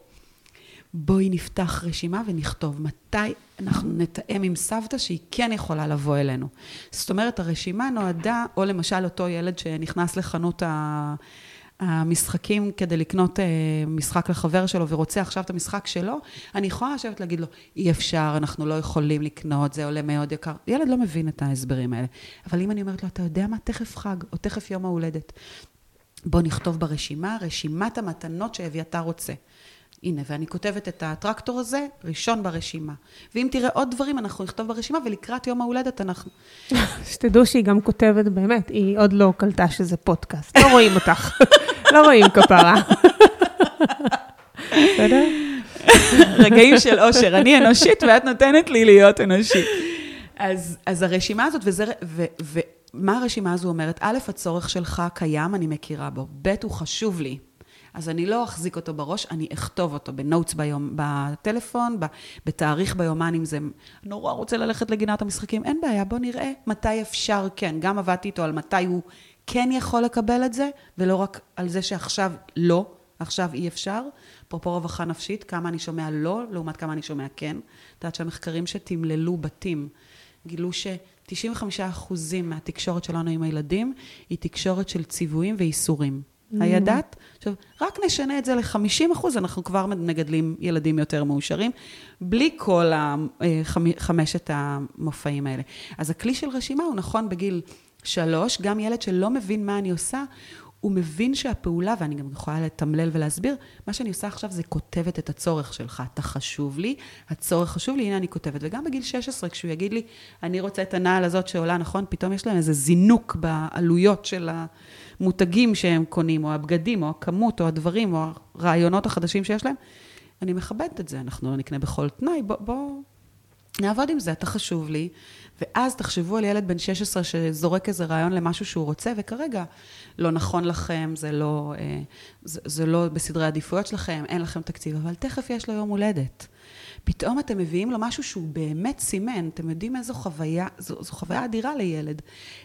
בואי נפתח רשימה ונכתוב מתי אנחנו נתאם עם סבתא שהיא כן יכולה לבוא אלינו. זאת אומרת, הרשימה נועדה, או למשל אותו ילד שנכנס לחנות המשחקים כדי לקנות אה, משחק לחבר שלו ורוצה עכשיו את המשחק שלו, אני יכולה לשבת להגיד לו, אי אפשר, אנחנו לא יכולים לקנות, זה עולה מאוד יקר. ילד לא מבין את ההסברים האלה. אבל אם אני אומרת לו, אתה יודע מה, תכף חג, או תכף יום ההולדת. בוא נכתוב ברשימה, רשימת המתנות שאביתר רוצה. הנה, ואני כותבת את הטרקטור הזה ראשון ברשימה. ואם תראה עוד דברים, אנחנו נכתוב ברשימה, ולקראת יום ההולדת אנחנו... שתדעו שהיא גם כותבת, באמת, היא עוד לא קלטה שזה פודקאסט. לא רואים אותך. לא רואים כפרה. בסדר? רגעים של אושר. אני אנושית ואת נותנת לי להיות אנושית. אז, אז הרשימה הזאת, וזה, ו, ומה הרשימה הזו אומרת? א', הצורך שלך קיים, אני מכירה בו. ב', הוא חשוב לי. אז אני לא אחזיק אותו בראש, אני אכתוב אותו בנוטס ביום, בטלפון, בתאריך ביומן, אם זה נורא רוצה ללכת לגינת המשחקים, אין בעיה, בוא נראה מתי אפשר כן. גם עבדתי איתו על מתי הוא כן יכול לקבל את זה, ולא רק על זה שעכשיו לא, עכשיו אי אפשר. אפרופו רווחה נפשית, כמה אני שומע לא, לעומת כמה אני שומע כן. את יודעת שהמחקרים שתמללו בתים, גילו ש... 95% מהתקשורת שלנו עם הילדים היא תקשורת של ציוויים ואיסורים. Mm. הידעת? עכשיו, רק נשנה את זה ל-50 אחוז, אנחנו כבר מגדלים ילדים יותר מאושרים, בלי כל חמשת המופעים האלה. אז הכלי של רשימה הוא נכון בגיל שלוש, גם ילד שלא מבין מה אני עושה, הוא מבין שהפעולה, ואני גם יכולה לתמלל ולהסביר, מה שאני עושה עכשיו זה כותבת את הצורך שלך. אתה חשוב לי, הצורך חשוב לי, הנה אני כותבת. וגם בגיל 16, כשהוא יגיד לי, אני רוצה את הנעל הזאת שעולה, נכון? פתאום יש להם איזה זינוק בעלויות של המותגים שהם קונים, או הבגדים, או הכמות, או הדברים, או הרעיונות החדשים שיש להם. אני מכבדת את זה, אנחנו לא נקנה בכל תנאי, בוא, בוא נעבוד עם זה, אתה חשוב לי. ואז תחשבו על ילד בן 16 שזורק איזה רעיון למשהו שהוא רוצה, וכרגע לא נכון לכם, זה לא, אה, זה, זה לא בסדרי העדיפויות שלכם, אין לכם תקציב, אבל תכף יש לו יום הולדת. פתאום אתם מביאים לו משהו שהוא באמת סימן, אתם יודעים איזו חוויה, זו, זו חוויה אדירה לילד.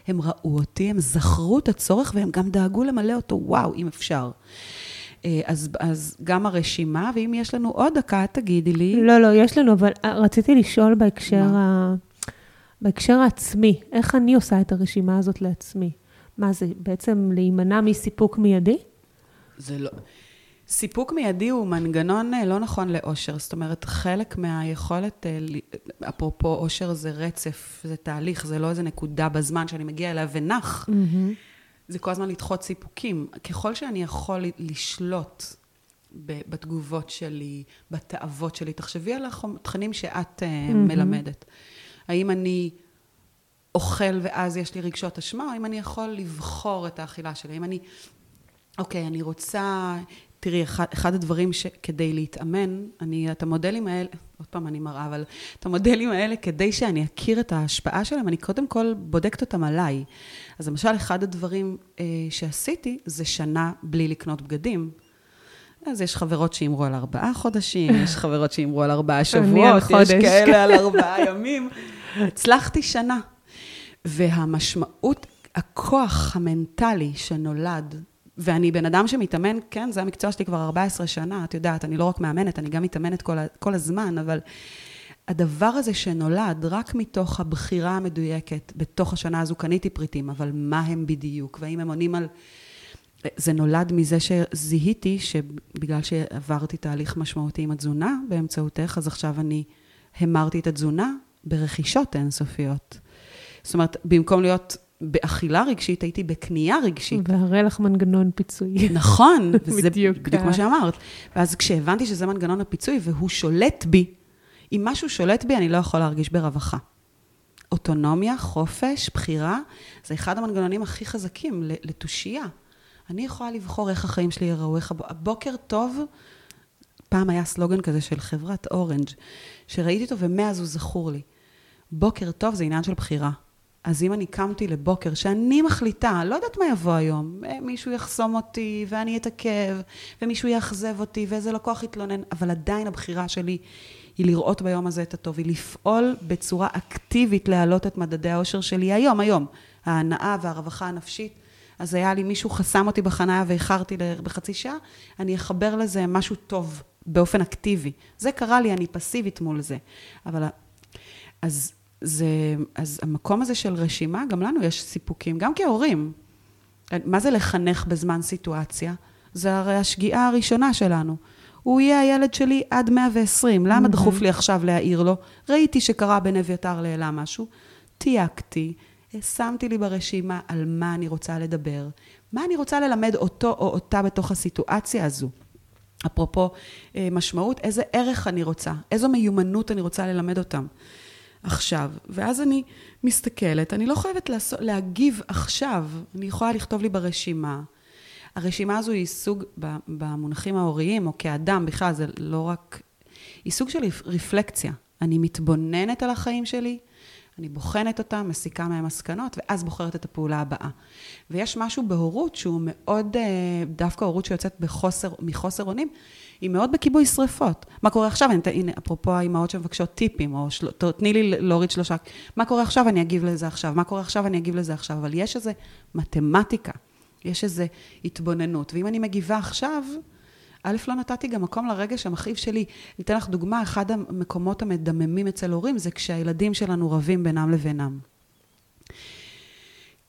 הם ראו אותי, הם זכרו את הצורך והם גם דאגו למלא אותו, וואו, אם אפשר. אה, אז, אז גם הרשימה, ואם יש לנו עוד דקה, תגידי לי. לא, לא, יש לנו, אבל אה, רציתי לשאול בהקשר, ה... בהקשר העצמי, איך אני עושה את הרשימה הזאת לעצמי? מה זה, בעצם להימנע מסיפוק מיידי? זה לא... סיפוק מיידי הוא מנגנון אה, לא נכון לאושר. זאת אומרת, חלק מהיכולת, אפרופו אושר זה רצף, זה תהליך, זה לא איזה נקודה בזמן שאני מגיע אליה ונח. Mm-hmm. זה כל הזמן לדחות סיפוקים. ככל שאני יכול לשלוט בתגובות שלי, בתאוות שלי, תחשבי על התכנים שאת mm-hmm. מלמדת. האם אני אוכל ואז יש לי רגשות אשמה, או האם אני יכול לבחור את האכילה שלי? האם אני אוקיי, אני רוצה... תראי, אחד, אחד הדברים שכדי להתאמן, אני, את המודלים האלה, עוד פעם אני מראה, אבל את המודלים האלה, כדי שאני אכיר את ההשפעה שלהם, אני קודם כל בודקת אותם עליי. אז למשל, אחד הדברים אה, שעשיתי, זה שנה בלי לקנות בגדים. אז יש חברות שאימרו על ארבעה חודשים, יש חברות שאימרו על ארבעה שבועות, יש כאלה על ארבעה ימים. הצלחתי שנה. והמשמעות, הכוח המנטלי שנולד ואני בן אדם שמתאמן, כן, זה המקצוע שלי כבר 14 שנה, את יודעת, אני לא רק מאמנת, אני גם מתאמנת כל, כל הזמן, אבל הדבר הזה שנולד רק מתוך הבחירה המדויקת, בתוך השנה הזו קניתי פריטים, אבל מה הם בדיוק, והאם הם עונים על... זה נולד מזה שזיהיתי שבגלל שעברתי תהליך משמעותי עם התזונה באמצעותך, אז עכשיו אני המרתי את התזונה ברכישות אינסופיות. זאת אומרת, במקום להיות באכילה רגשית, הייתי בקנייה רגשית. והרי לך מנגנון פיצוי. נכון, וזה בדיוק, בדיוק מה שאמרת. ואז כשהבנתי שזה מנגנון הפיצוי והוא שולט בי, אם משהו שולט בי, אני לא יכול להרגיש ברווחה. אוטונומיה, חופש, בחירה, זה אחד המנגנונים הכי חזקים לתושייה. אני יכולה לבחור איך החיים שלי יראו, איך הבוקר טוב, פעם היה סלוגן כזה של חברת אורנג', שראיתי אותו ומאז הוא זכור לי. בוקר טוב זה עניין של בחירה. אז אם אני קמתי לבוקר שאני מחליטה, לא יודעת מה יבוא היום, אה, מישהו יחסום אותי ואני אתעכב, ומישהו יאכזב אותי ואיזה לקוח יתלונן, אבל עדיין הבחירה שלי היא לראות ביום הזה את הטוב, היא לפעול בצורה אקטיבית להעלות את מדדי האושר שלי היום, היום. ההנאה והרווחה הנפשית. אז היה לי מישהו חסם אותי בחניה ואיחרתי בחצי שעה, אני אחבר לזה משהו טוב באופן אקטיבי. זה קרה לי, אני פסיבית מול זה. אבל אז זה, אז המקום הזה של רשימה, גם לנו יש סיפוקים, גם כהורים. מה זה לחנך בזמן סיטואציה? זה הרי השגיאה הראשונה שלנו. הוא יהיה הילד שלי עד 120, למה דחוף לי עכשיו להעיר לו? ראיתי שקרה בין אביתר לאלה משהו, תייגתי, שמתי לי ברשימה על מה אני רוצה לדבר, מה אני רוצה ללמד אותו או אותה בתוך הסיטואציה הזו. אפרופו אה, משמעות, איזה ערך אני רוצה, איזו מיומנות אני רוצה ללמד אותם. עכשיו. ואז אני מסתכלת, אני לא חייבת לעשות, להגיב עכשיו, אני יכולה לכתוב לי ברשימה. הרשימה הזו היא סוג, במונחים ההוריים, או כאדם בכלל, זה לא רק... היא סוג של רפלקציה. אני מתבוננת על החיים שלי, אני בוחנת אותם, מסיקה מהם מסקנות, ואז בוחרת את הפעולה הבאה. ויש משהו בהורות שהוא מאוד, אה, דווקא הורות שיוצאת בחוסר, מחוסר אונים, היא מאוד בכיבוי שריפות. מה קורה עכשיו? אני, הנה, אפרופו האימהות שמבקשות טיפים, או של, תני לי להוריד שלושה, מה קורה עכשיו? אני אגיב לזה עכשיו. מה קורה עכשיו? אני אגיב לזה עכשיו. אבל יש איזו מתמטיקה, יש איזו התבוננות. ואם אני מגיבה עכשיו, א', לא נתתי גם מקום לרגש המכאיב שלי. אני אתן לך דוגמה, אחד המקומות המדממים אצל הורים זה כשהילדים שלנו רבים בינם לבינם.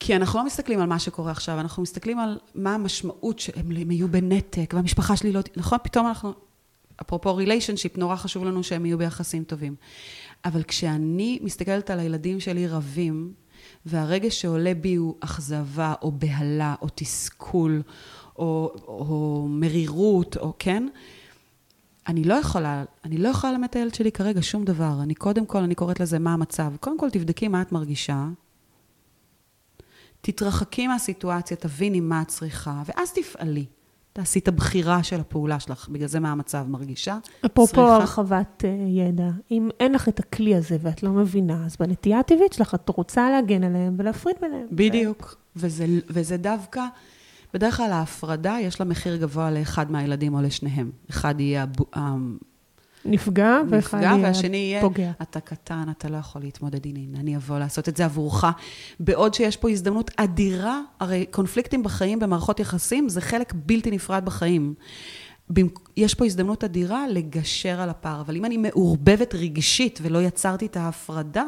כי אנחנו לא מסתכלים על מה שקורה עכשיו, אנחנו מסתכלים על מה המשמעות שהם יהיו בנתק, והמשפחה שלי לא... נכון? פתאום אנחנו... אפרופו ריליישנשיפ, נורא חשוב לנו שהם יהיו ביחסים טובים. אבל כשאני מסתכלת על הילדים שלי רבים, והרגש שעולה בי הוא אכזבה, או בהלה, או תסכול, או, או מרירות, או כן, אני לא יכולה, אני לא יכולה ללמד את הילד שלי כרגע שום דבר. אני קודם כל, אני קוראת לזה מה המצב. קודם כל, תבדקי מה את מרגישה. תתרחקי מהסיטואציה, תביני מה את צריכה, ואז תפעלי. תעשי את הבחירה של הפעולה שלך, בגלל זה מה המצב מרגישה. אפרופו. הרחבת uh, ידע, אם אין לך את הכלי הזה ואת לא מבינה, אז בנטייה הטבעית שלך את רוצה להגן עליהם ולהפריד ביניהם. בדיוק, וזה, וזה דווקא, בדרך כלל ההפרדה, יש לה מחיר גבוה לאחד מהילדים או לשניהם. אחד יהיה נפגע, ואחד יהיה פוגע. והשני יהיה, אתה קטן, אתה לא יכול להתמודד, הנה, אני אבוא לעשות את זה עבורך. בעוד שיש פה הזדמנות אדירה, הרי קונפליקטים בחיים, במערכות יחסים, זה חלק בלתי נפרד בחיים. יש פה הזדמנות אדירה לגשר על הפער, אבל אם אני מעורבבת רגשית ולא יצרתי את ההפרדה,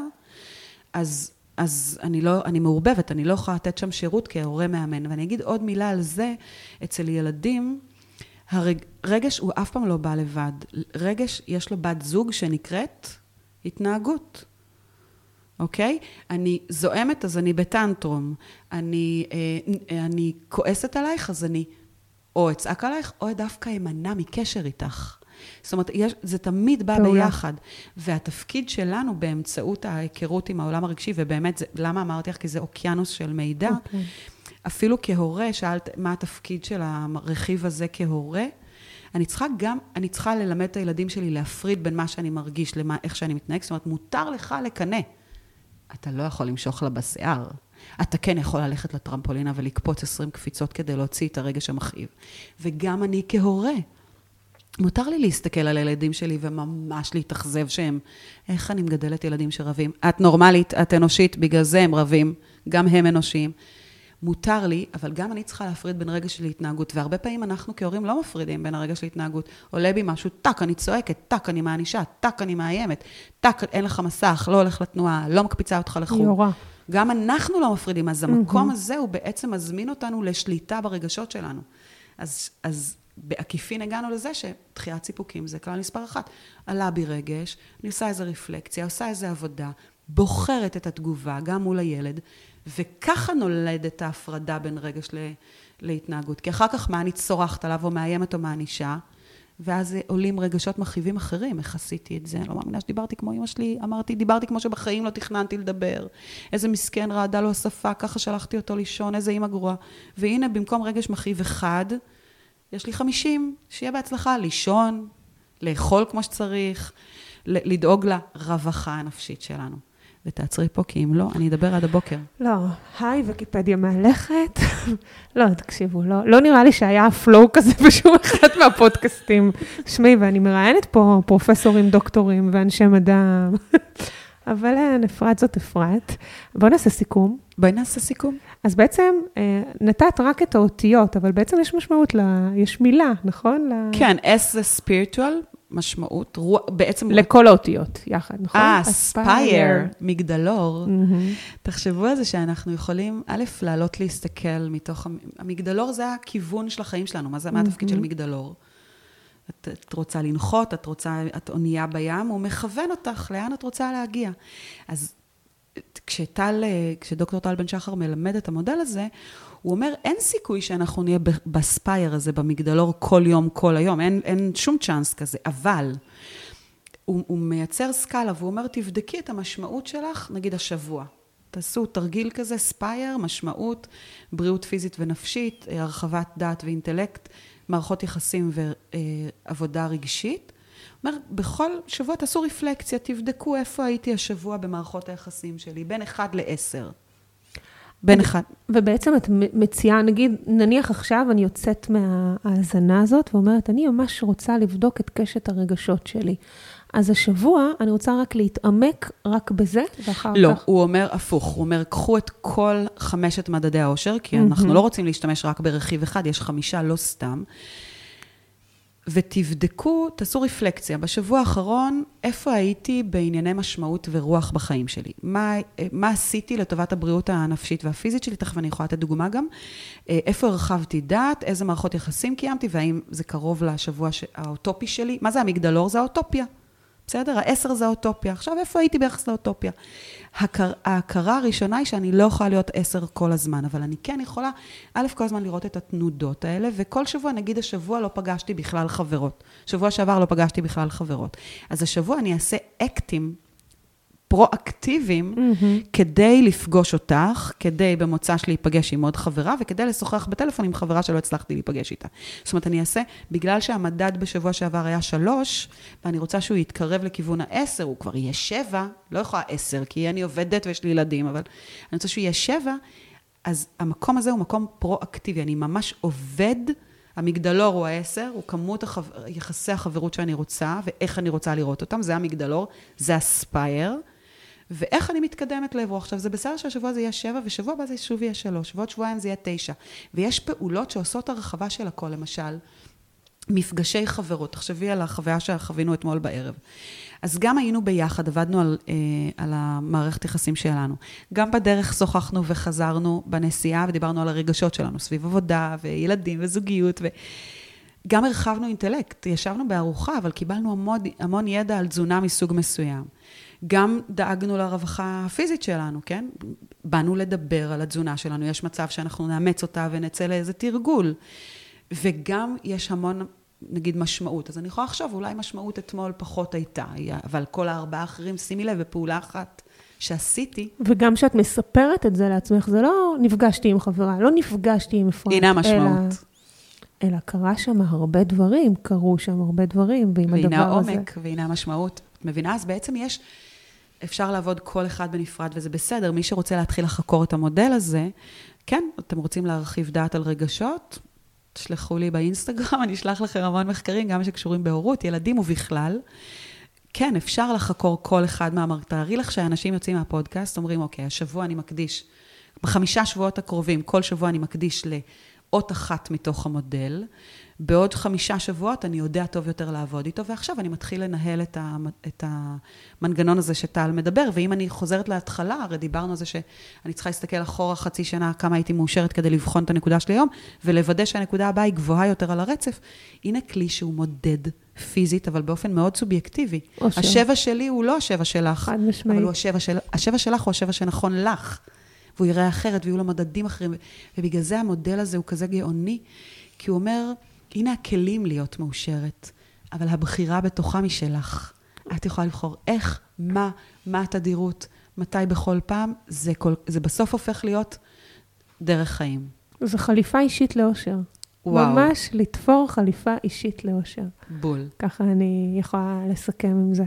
אז, אז אני לא, אני מעורבבת, אני לא יכולה לתת שם שירות כהורה מאמן. ואני אגיד עוד מילה על זה, אצל ילדים, הרגש הוא אף פעם לא בא לבד. רגש, יש לו בת זוג שנקראת התנהגות. אוקיי? אני זועמת, אז אני בטנטרום. אני, אה, אני כועסת עלייך, אז אני או אצעק עלייך, או דווקא אמנע מקשר איתך. זאת אומרת, יש, זה תמיד בא פעולה. ביחד. והתפקיד שלנו באמצעות ההיכרות עם העולם הרגשי, ובאמת, זה, למה אמרתי לך? כי זה אוקיינוס של מידע. אוקיי. אפילו כהורה, שאלת מה התפקיד של הרכיב הזה כהורה, אני צריכה גם, אני צריכה ללמד את הילדים שלי להפריד בין מה שאני מרגיש למה, איך שאני מתנהג. זאת אומרת, מותר לך לקנא. אתה לא יכול למשוך לה בשיער. אתה כן יכול ללכת לטרמפולינה ולקפוץ 20 קפיצות כדי להוציא את הרגש המכאיב. וגם אני כהורה. מותר לי להסתכל על הילדים שלי וממש להתאכזב שהם, איך אני מגדלת ילדים שרבים? את נורמלית, את אנושית, בגלל זה הם רבים, גם הם אנושיים. מותר לי, אבל גם אני צריכה להפריד בין רגש להתנהגות, והרבה פעמים אנחנו כהורים לא מפרידים בין הרגש להתנהגות. עולה בי משהו, טאק, אני צועקת, טאק, אני מענישה, טאק, אני מאיימת, טאק, אין לך מסך, לא הולך לתנועה, לא מקפיצה אותך לחוג. יורה. גם אנחנו לא מפרידים, אז המקום הזה הוא בעצם מזמין אותנו לשליטה ברגשות שלנו. אז, אז בעקיפין הגענו לזה שדחיית סיפוקים זה כלל מספר אחת. עלה בי רגש, אני עושה איזה רפלקציה, עושה איזה עבודה, בוחרת את התגובה, גם מול הילד, וככה נולדת ההפרדה בין רגש ל, להתנהגות. כי אחר כך מה אני צורחת עליו או מאיימת או מענישה, ואז עולים רגשות מכאיבים אחרים, איך עשיתי את זה? אני לא מאמינה שדיברתי כמו אמא שלי, אמרתי, דיברתי כמו שבחיים לא תכננתי לדבר. איזה מסכן רעדה לו השפה, ככה שלחתי אותו לישון, איזה אימא גרועה. והנה, במקום רגש מכאיב אחד, יש לי חמישים, שיהיה בהצלחה, לישון, לאכול כמו שצריך, לדאוג לרווחה הנפשית שלנו. ותעצרי פה, כי אם לא, אני אדבר עד הבוקר. לא, היי, ויקיפדיה מהלכת. לא, תקשיבו, לא, לא נראה לי שהיה פלואו כזה בשום אחד מהפודקאסטים. שמעי, ואני מראיינת פה פרופסורים, דוקטורים ואנשי מדע, אבל אין, אפרת זאת אפרת. בואו נעשה סיכום. בואי נעשה סיכום. אז בעצם אה, נתת רק את האותיות, אבל בעצם יש משמעות, ל... יש מילה, נכון? כן, S זה spiritual, משמעות, רוח, בעצם... לכל האותיות יחד, נכון? אה, ספייר, מגדלור. Mm-hmm. תחשבו על זה שאנחנו יכולים, א', לעלות להסתכל מתוך, המגדלור זה הכיוון של החיים שלנו, מה זה, mm-hmm. מה התפקיד של מגדלור? את, את רוצה לנחות, את רוצה, את אונייה בים, הוא מכוון אותך לאן את רוצה להגיע. אז כשטל, כשדוקטור טל בן שחר מלמד את המודל הזה, הוא אומר, אין סיכוי שאנחנו נהיה בספייר הזה, במגדלור, כל יום, כל היום, אין, אין שום צ'אנס כזה, אבל הוא, הוא מייצר סקאלה, והוא אומר, תבדקי את המשמעות שלך, נגיד השבוע. תעשו תרגיל כזה, ספייר, משמעות, בריאות פיזית ונפשית, הרחבת דעת ואינטלקט, מערכות יחסים ועבודה רגשית. אומר, בכל שבוע תעשו רפלקציה, תבדקו איפה הייתי השבוע במערכות היחסים שלי, בין 1 ל-10. בין אחד. ובעצם את מציעה, נגיד, נניח עכשיו אני יוצאת מההאזנה הזאת ואומרת, אני ממש רוצה לבדוק את קשת הרגשות שלי. אז השבוע אני רוצה רק להתעמק רק בזה, ואחר לא, כך... לא, הוא אומר הפוך, הוא אומר, קחו את כל חמשת מדדי העושר, כי אנחנו לא רוצים להשתמש רק ברכיב אחד, יש חמישה, לא סתם. ותבדקו, תעשו רפלקציה. בשבוע האחרון, איפה הייתי בענייני משמעות ורוח בחיים שלי? מה, מה עשיתי לטובת הבריאות הנפשית והפיזית שלי? תכף אני יכולה לתת דוגמה גם. איפה הרחבתי דעת? איזה מערכות יחסים קיימתי? והאם זה קרוב לשבוע האוטופי שלי? מה זה המגדלור? זה האוטופיה. בסדר? העשר זה האוטופיה. עכשיו, איפה הייתי ביחס לאוטופיה? הכר, ההכרה הראשונה היא שאני לא יכולה להיות עשר כל הזמן, אבל אני כן יכולה, א', כל הזמן לראות את התנודות האלה, וכל שבוע, נגיד השבוע לא פגשתי בכלל חברות. שבוע שעבר לא פגשתי בכלל חברות. אז השבוע אני אעשה אקטים פרואקטיביים mm-hmm. כדי לפגוש אותך, כדי במוצ"ש להיפגש עם עוד חברה, וכדי לשוחח בטלפון עם חברה שלא הצלחתי להיפגש איתה. זאת אומרת, אני אעשה, בגלל שהמדד בשבוע שעבר היה שלוש, ואני רוצה שהוא יתקרב לכיוון העשר, הוא כבר יהיה שבע, לא יכולה עשר, כי אני עובדת ויש לי ילדים, אבל אני רוצה שהוא יהיה שבע, אז המקום הזה הוא מקום פרואקטיבי, אני ממש עובד. המגדלור הוא העשר, הוא כמות החו... יחסי החברות שאני רוצה, ואיך אני רוצה לראות אותם, זה המגדלור, זה הספייר. ואיך אני מתקדמת לעברו. עכשיו, זה בסדר שהשבוע זה יהיה שבע, ושבוע הבא זה שוב יהיה שלוש, ועוד שבועיים זה יהיה תשע. ויש פעולות שעושות הרחבה של הכל, למשל, מפגשי חברות. תחשבי על החוויה שחווינו אתמול בערב. אז גם היינו ביחד, עבדנו על, אה, על המערכת יחסים שלנו. גם בדרך שוחחנו וחזרנו בנסיעה ודיברנו על הרגשות שלנו, סביב עבודה וילדים וזוגיות. ו... גם הרחבנו אינטלקט, ישבנו בארוחה, אבל קיבלנו המון, המון ידע על תזונה מסוג מסוים. גם דאגנו לרווחה הפיזית שלנו, כן? באנו לדבר על התזונה שלנו, יש מצב שאנחנו נאמץ אותה ונצא לאיזה תרגול. וגם יש המון נגיד משמעות. אז אני יכולה לחשוב, אולי משמעות אתמול פחות הייתה, אבל כל הארבעה האחרים, שימי לב, בפעולה אחת שעשיתי. וגם כשאת מספרת את זה לעצמך, זה לא נפגשתי עם חברה, לא נפגשתי עם אפרת. הנה המשמעות. אלא, אלא קרה שם הרבה דברים, קרו שם הרבה דברים, ועם הדבר הזה... והנה העומק, והנה המשמעות. את מבינה? אז בעצם יש, אפשר לעבוד כל אחד בנפרד, וזה בסדר. מי שרוצה להתחיל לחקור את המודל הזה, כן, אתם רוצים להרחיב דעת על רגשות, תשלחו לי באינסטגרם, אני אשלח לכם המון מחקרים, גם שקשורים בהורות, ילדים ובכלל. כן, אפשר לחקור כל אחד מהמר... תארי לך שאנשים יוצאים מהפודקאסט, אומרים, אוקיי, השבוע אני מקדיש, בחמישה שבועות הקרובים, כל שבוע אני מקדיש לאות אחת מתוך המודל. בעוד חמישה שבועות אני יודע טוב יותר לעבוד איתו, ועכשיו אני מתחיל לנהל את, ה, את המנגנון הזה שטל מדבר, ואם אני חוזרת להתחלה, הרי דיברנו על זה שאני צריכה להסתכל אחורה חצי שנה כמה הייתי מאושרת כדי לבחון את הנקודה שלי היום, ולוודא שהנקודה הבאה היא גבוהה יותר על הרצף. הנה כלי שהוא מודד פיזית, אבל באופן מאוד סובייקטיבי. אושר. השבע שלי הוא לא השבע שלך. חד משמעית. אבל הוא השבע, של, השבע שלך הוא השבע שנכון לך. והוא יראה אחרת, ויהיו לו מדדים אחרים. ובגלל זה המודל הזה הוא כזה גאוני, כי הוא אומר, הנה הכלים להיות מאושרת, אבל הבחירה בתוכה משלך. את יכולה לבחור איך, מה, מה התדירות, מתי בכל פעם, זה, כל, זה בסוף הופך להיות דרך חיים. זו חליפה אישית לאושר. וואו. ממש לתפור חליפה אישית לאושר. בול. ככה אני יכולה לסכם עם זה.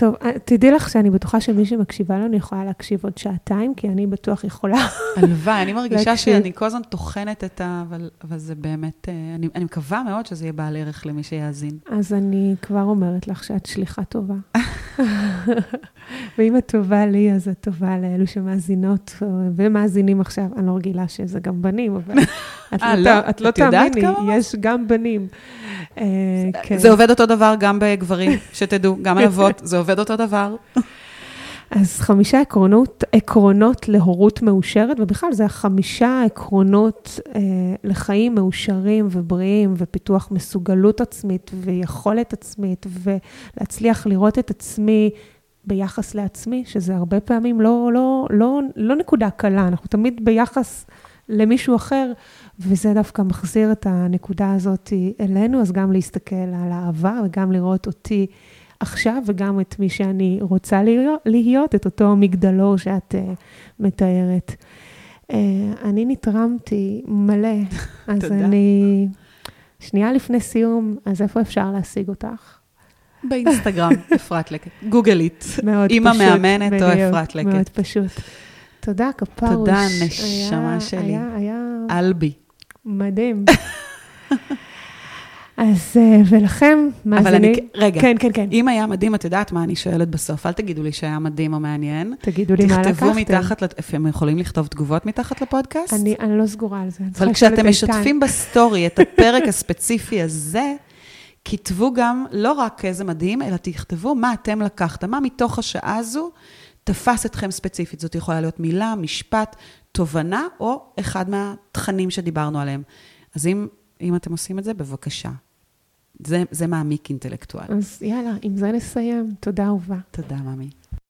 טוב, אה, תדעי לך שאני בטוחה שמי שמקשיבה לנו יכולה להקשיב עוד שעתיים, כי אני בטוח יכולה. הלוואי, אני מרגישה שאני כל הזמן טוחנת את ה... אבל, אבל זה באמת, אה, אני, אני מקווה מאוד שזה יהיה בעל ערך למי שיאזין. אז אני כבר אומרת לך שאת שליחה טובה. ואם את טובה לי, אז את טובה לאלו שמאזינות ומאזינים עכשיו. אני לא רגילה שזה גם בנים, אבל את לא, לא, את לא תאמיני, יש גם בנים. אה, כן. זה עובד אותו דבר גם בגברים, שתדעו, גם על אבות, זה עובד אותו דבר. אז חמישה עקרונות, עקרונות להורות מאושרת, ובכלל זה החמישה עקרונות אה, לחיים מאושרים ובריאים, ופיתוח מסוגלות עצמית ויכולת עצמית, ולהצליח לראות את עצמי ביחס לעצמי, שזה הרבה פעמים לא, לא, לא, לא נקודה קלה, אנחנו תמיד ביחס למישהו אחר, וזה דווקא מחזיר את הנקודה הזאת אלינו, אז גם להסתכל על האהבה וגם לראות אותי עכשיו, וגם את מי שאני רוצה להיות, להיות את אותו מגדלור שאת uh, מתארת. Uh, אני נתרמתי מלא, אז. אני... שנייה לפני סיום, אז איפה אפשר להשיג אותך? באינסטגרם, אפרת לקט. גוגלית. מאוד פשוט. אימא מאמנת או אפרת לקט. מאוד פשוט. תודה, כפרוש. תודה, נשמה שלי. היה, היה... אלבי. מדהים. אז, אה, ולכם, מאזינים... אבל אני, רגע, כן, כן, כן. אם היה מדהים, את יודעת מה אני שואלת בסוף, אל תגידו לי שהיה מדהים או מעניין. תגידו לי מה לקחתם. תכתבו מתחת, הם יכולים לכתוב תגובות מתחת לפודקאסט? אני, אני לא סגורה על זה. אבל כשאתם משתפים בסטורי את הפרק הספציפי הזה, כתבו גם לא רק איזה מדהים, אלא תכתבו מה אתם לקחתם, מה מתוך השעה הזו תפס אתכם ספציפית. זאת יכולה להיות מילה, משפט, תובנה, או אחד מהתכנים שדיברנו עליהם. אז אם, אם אתם עושים את זה, בבקשה. זה, זה מעמיק אינטלקטואל. אז יאללה, עם זה נסיים. תודה, אהובה. תודה, ממי.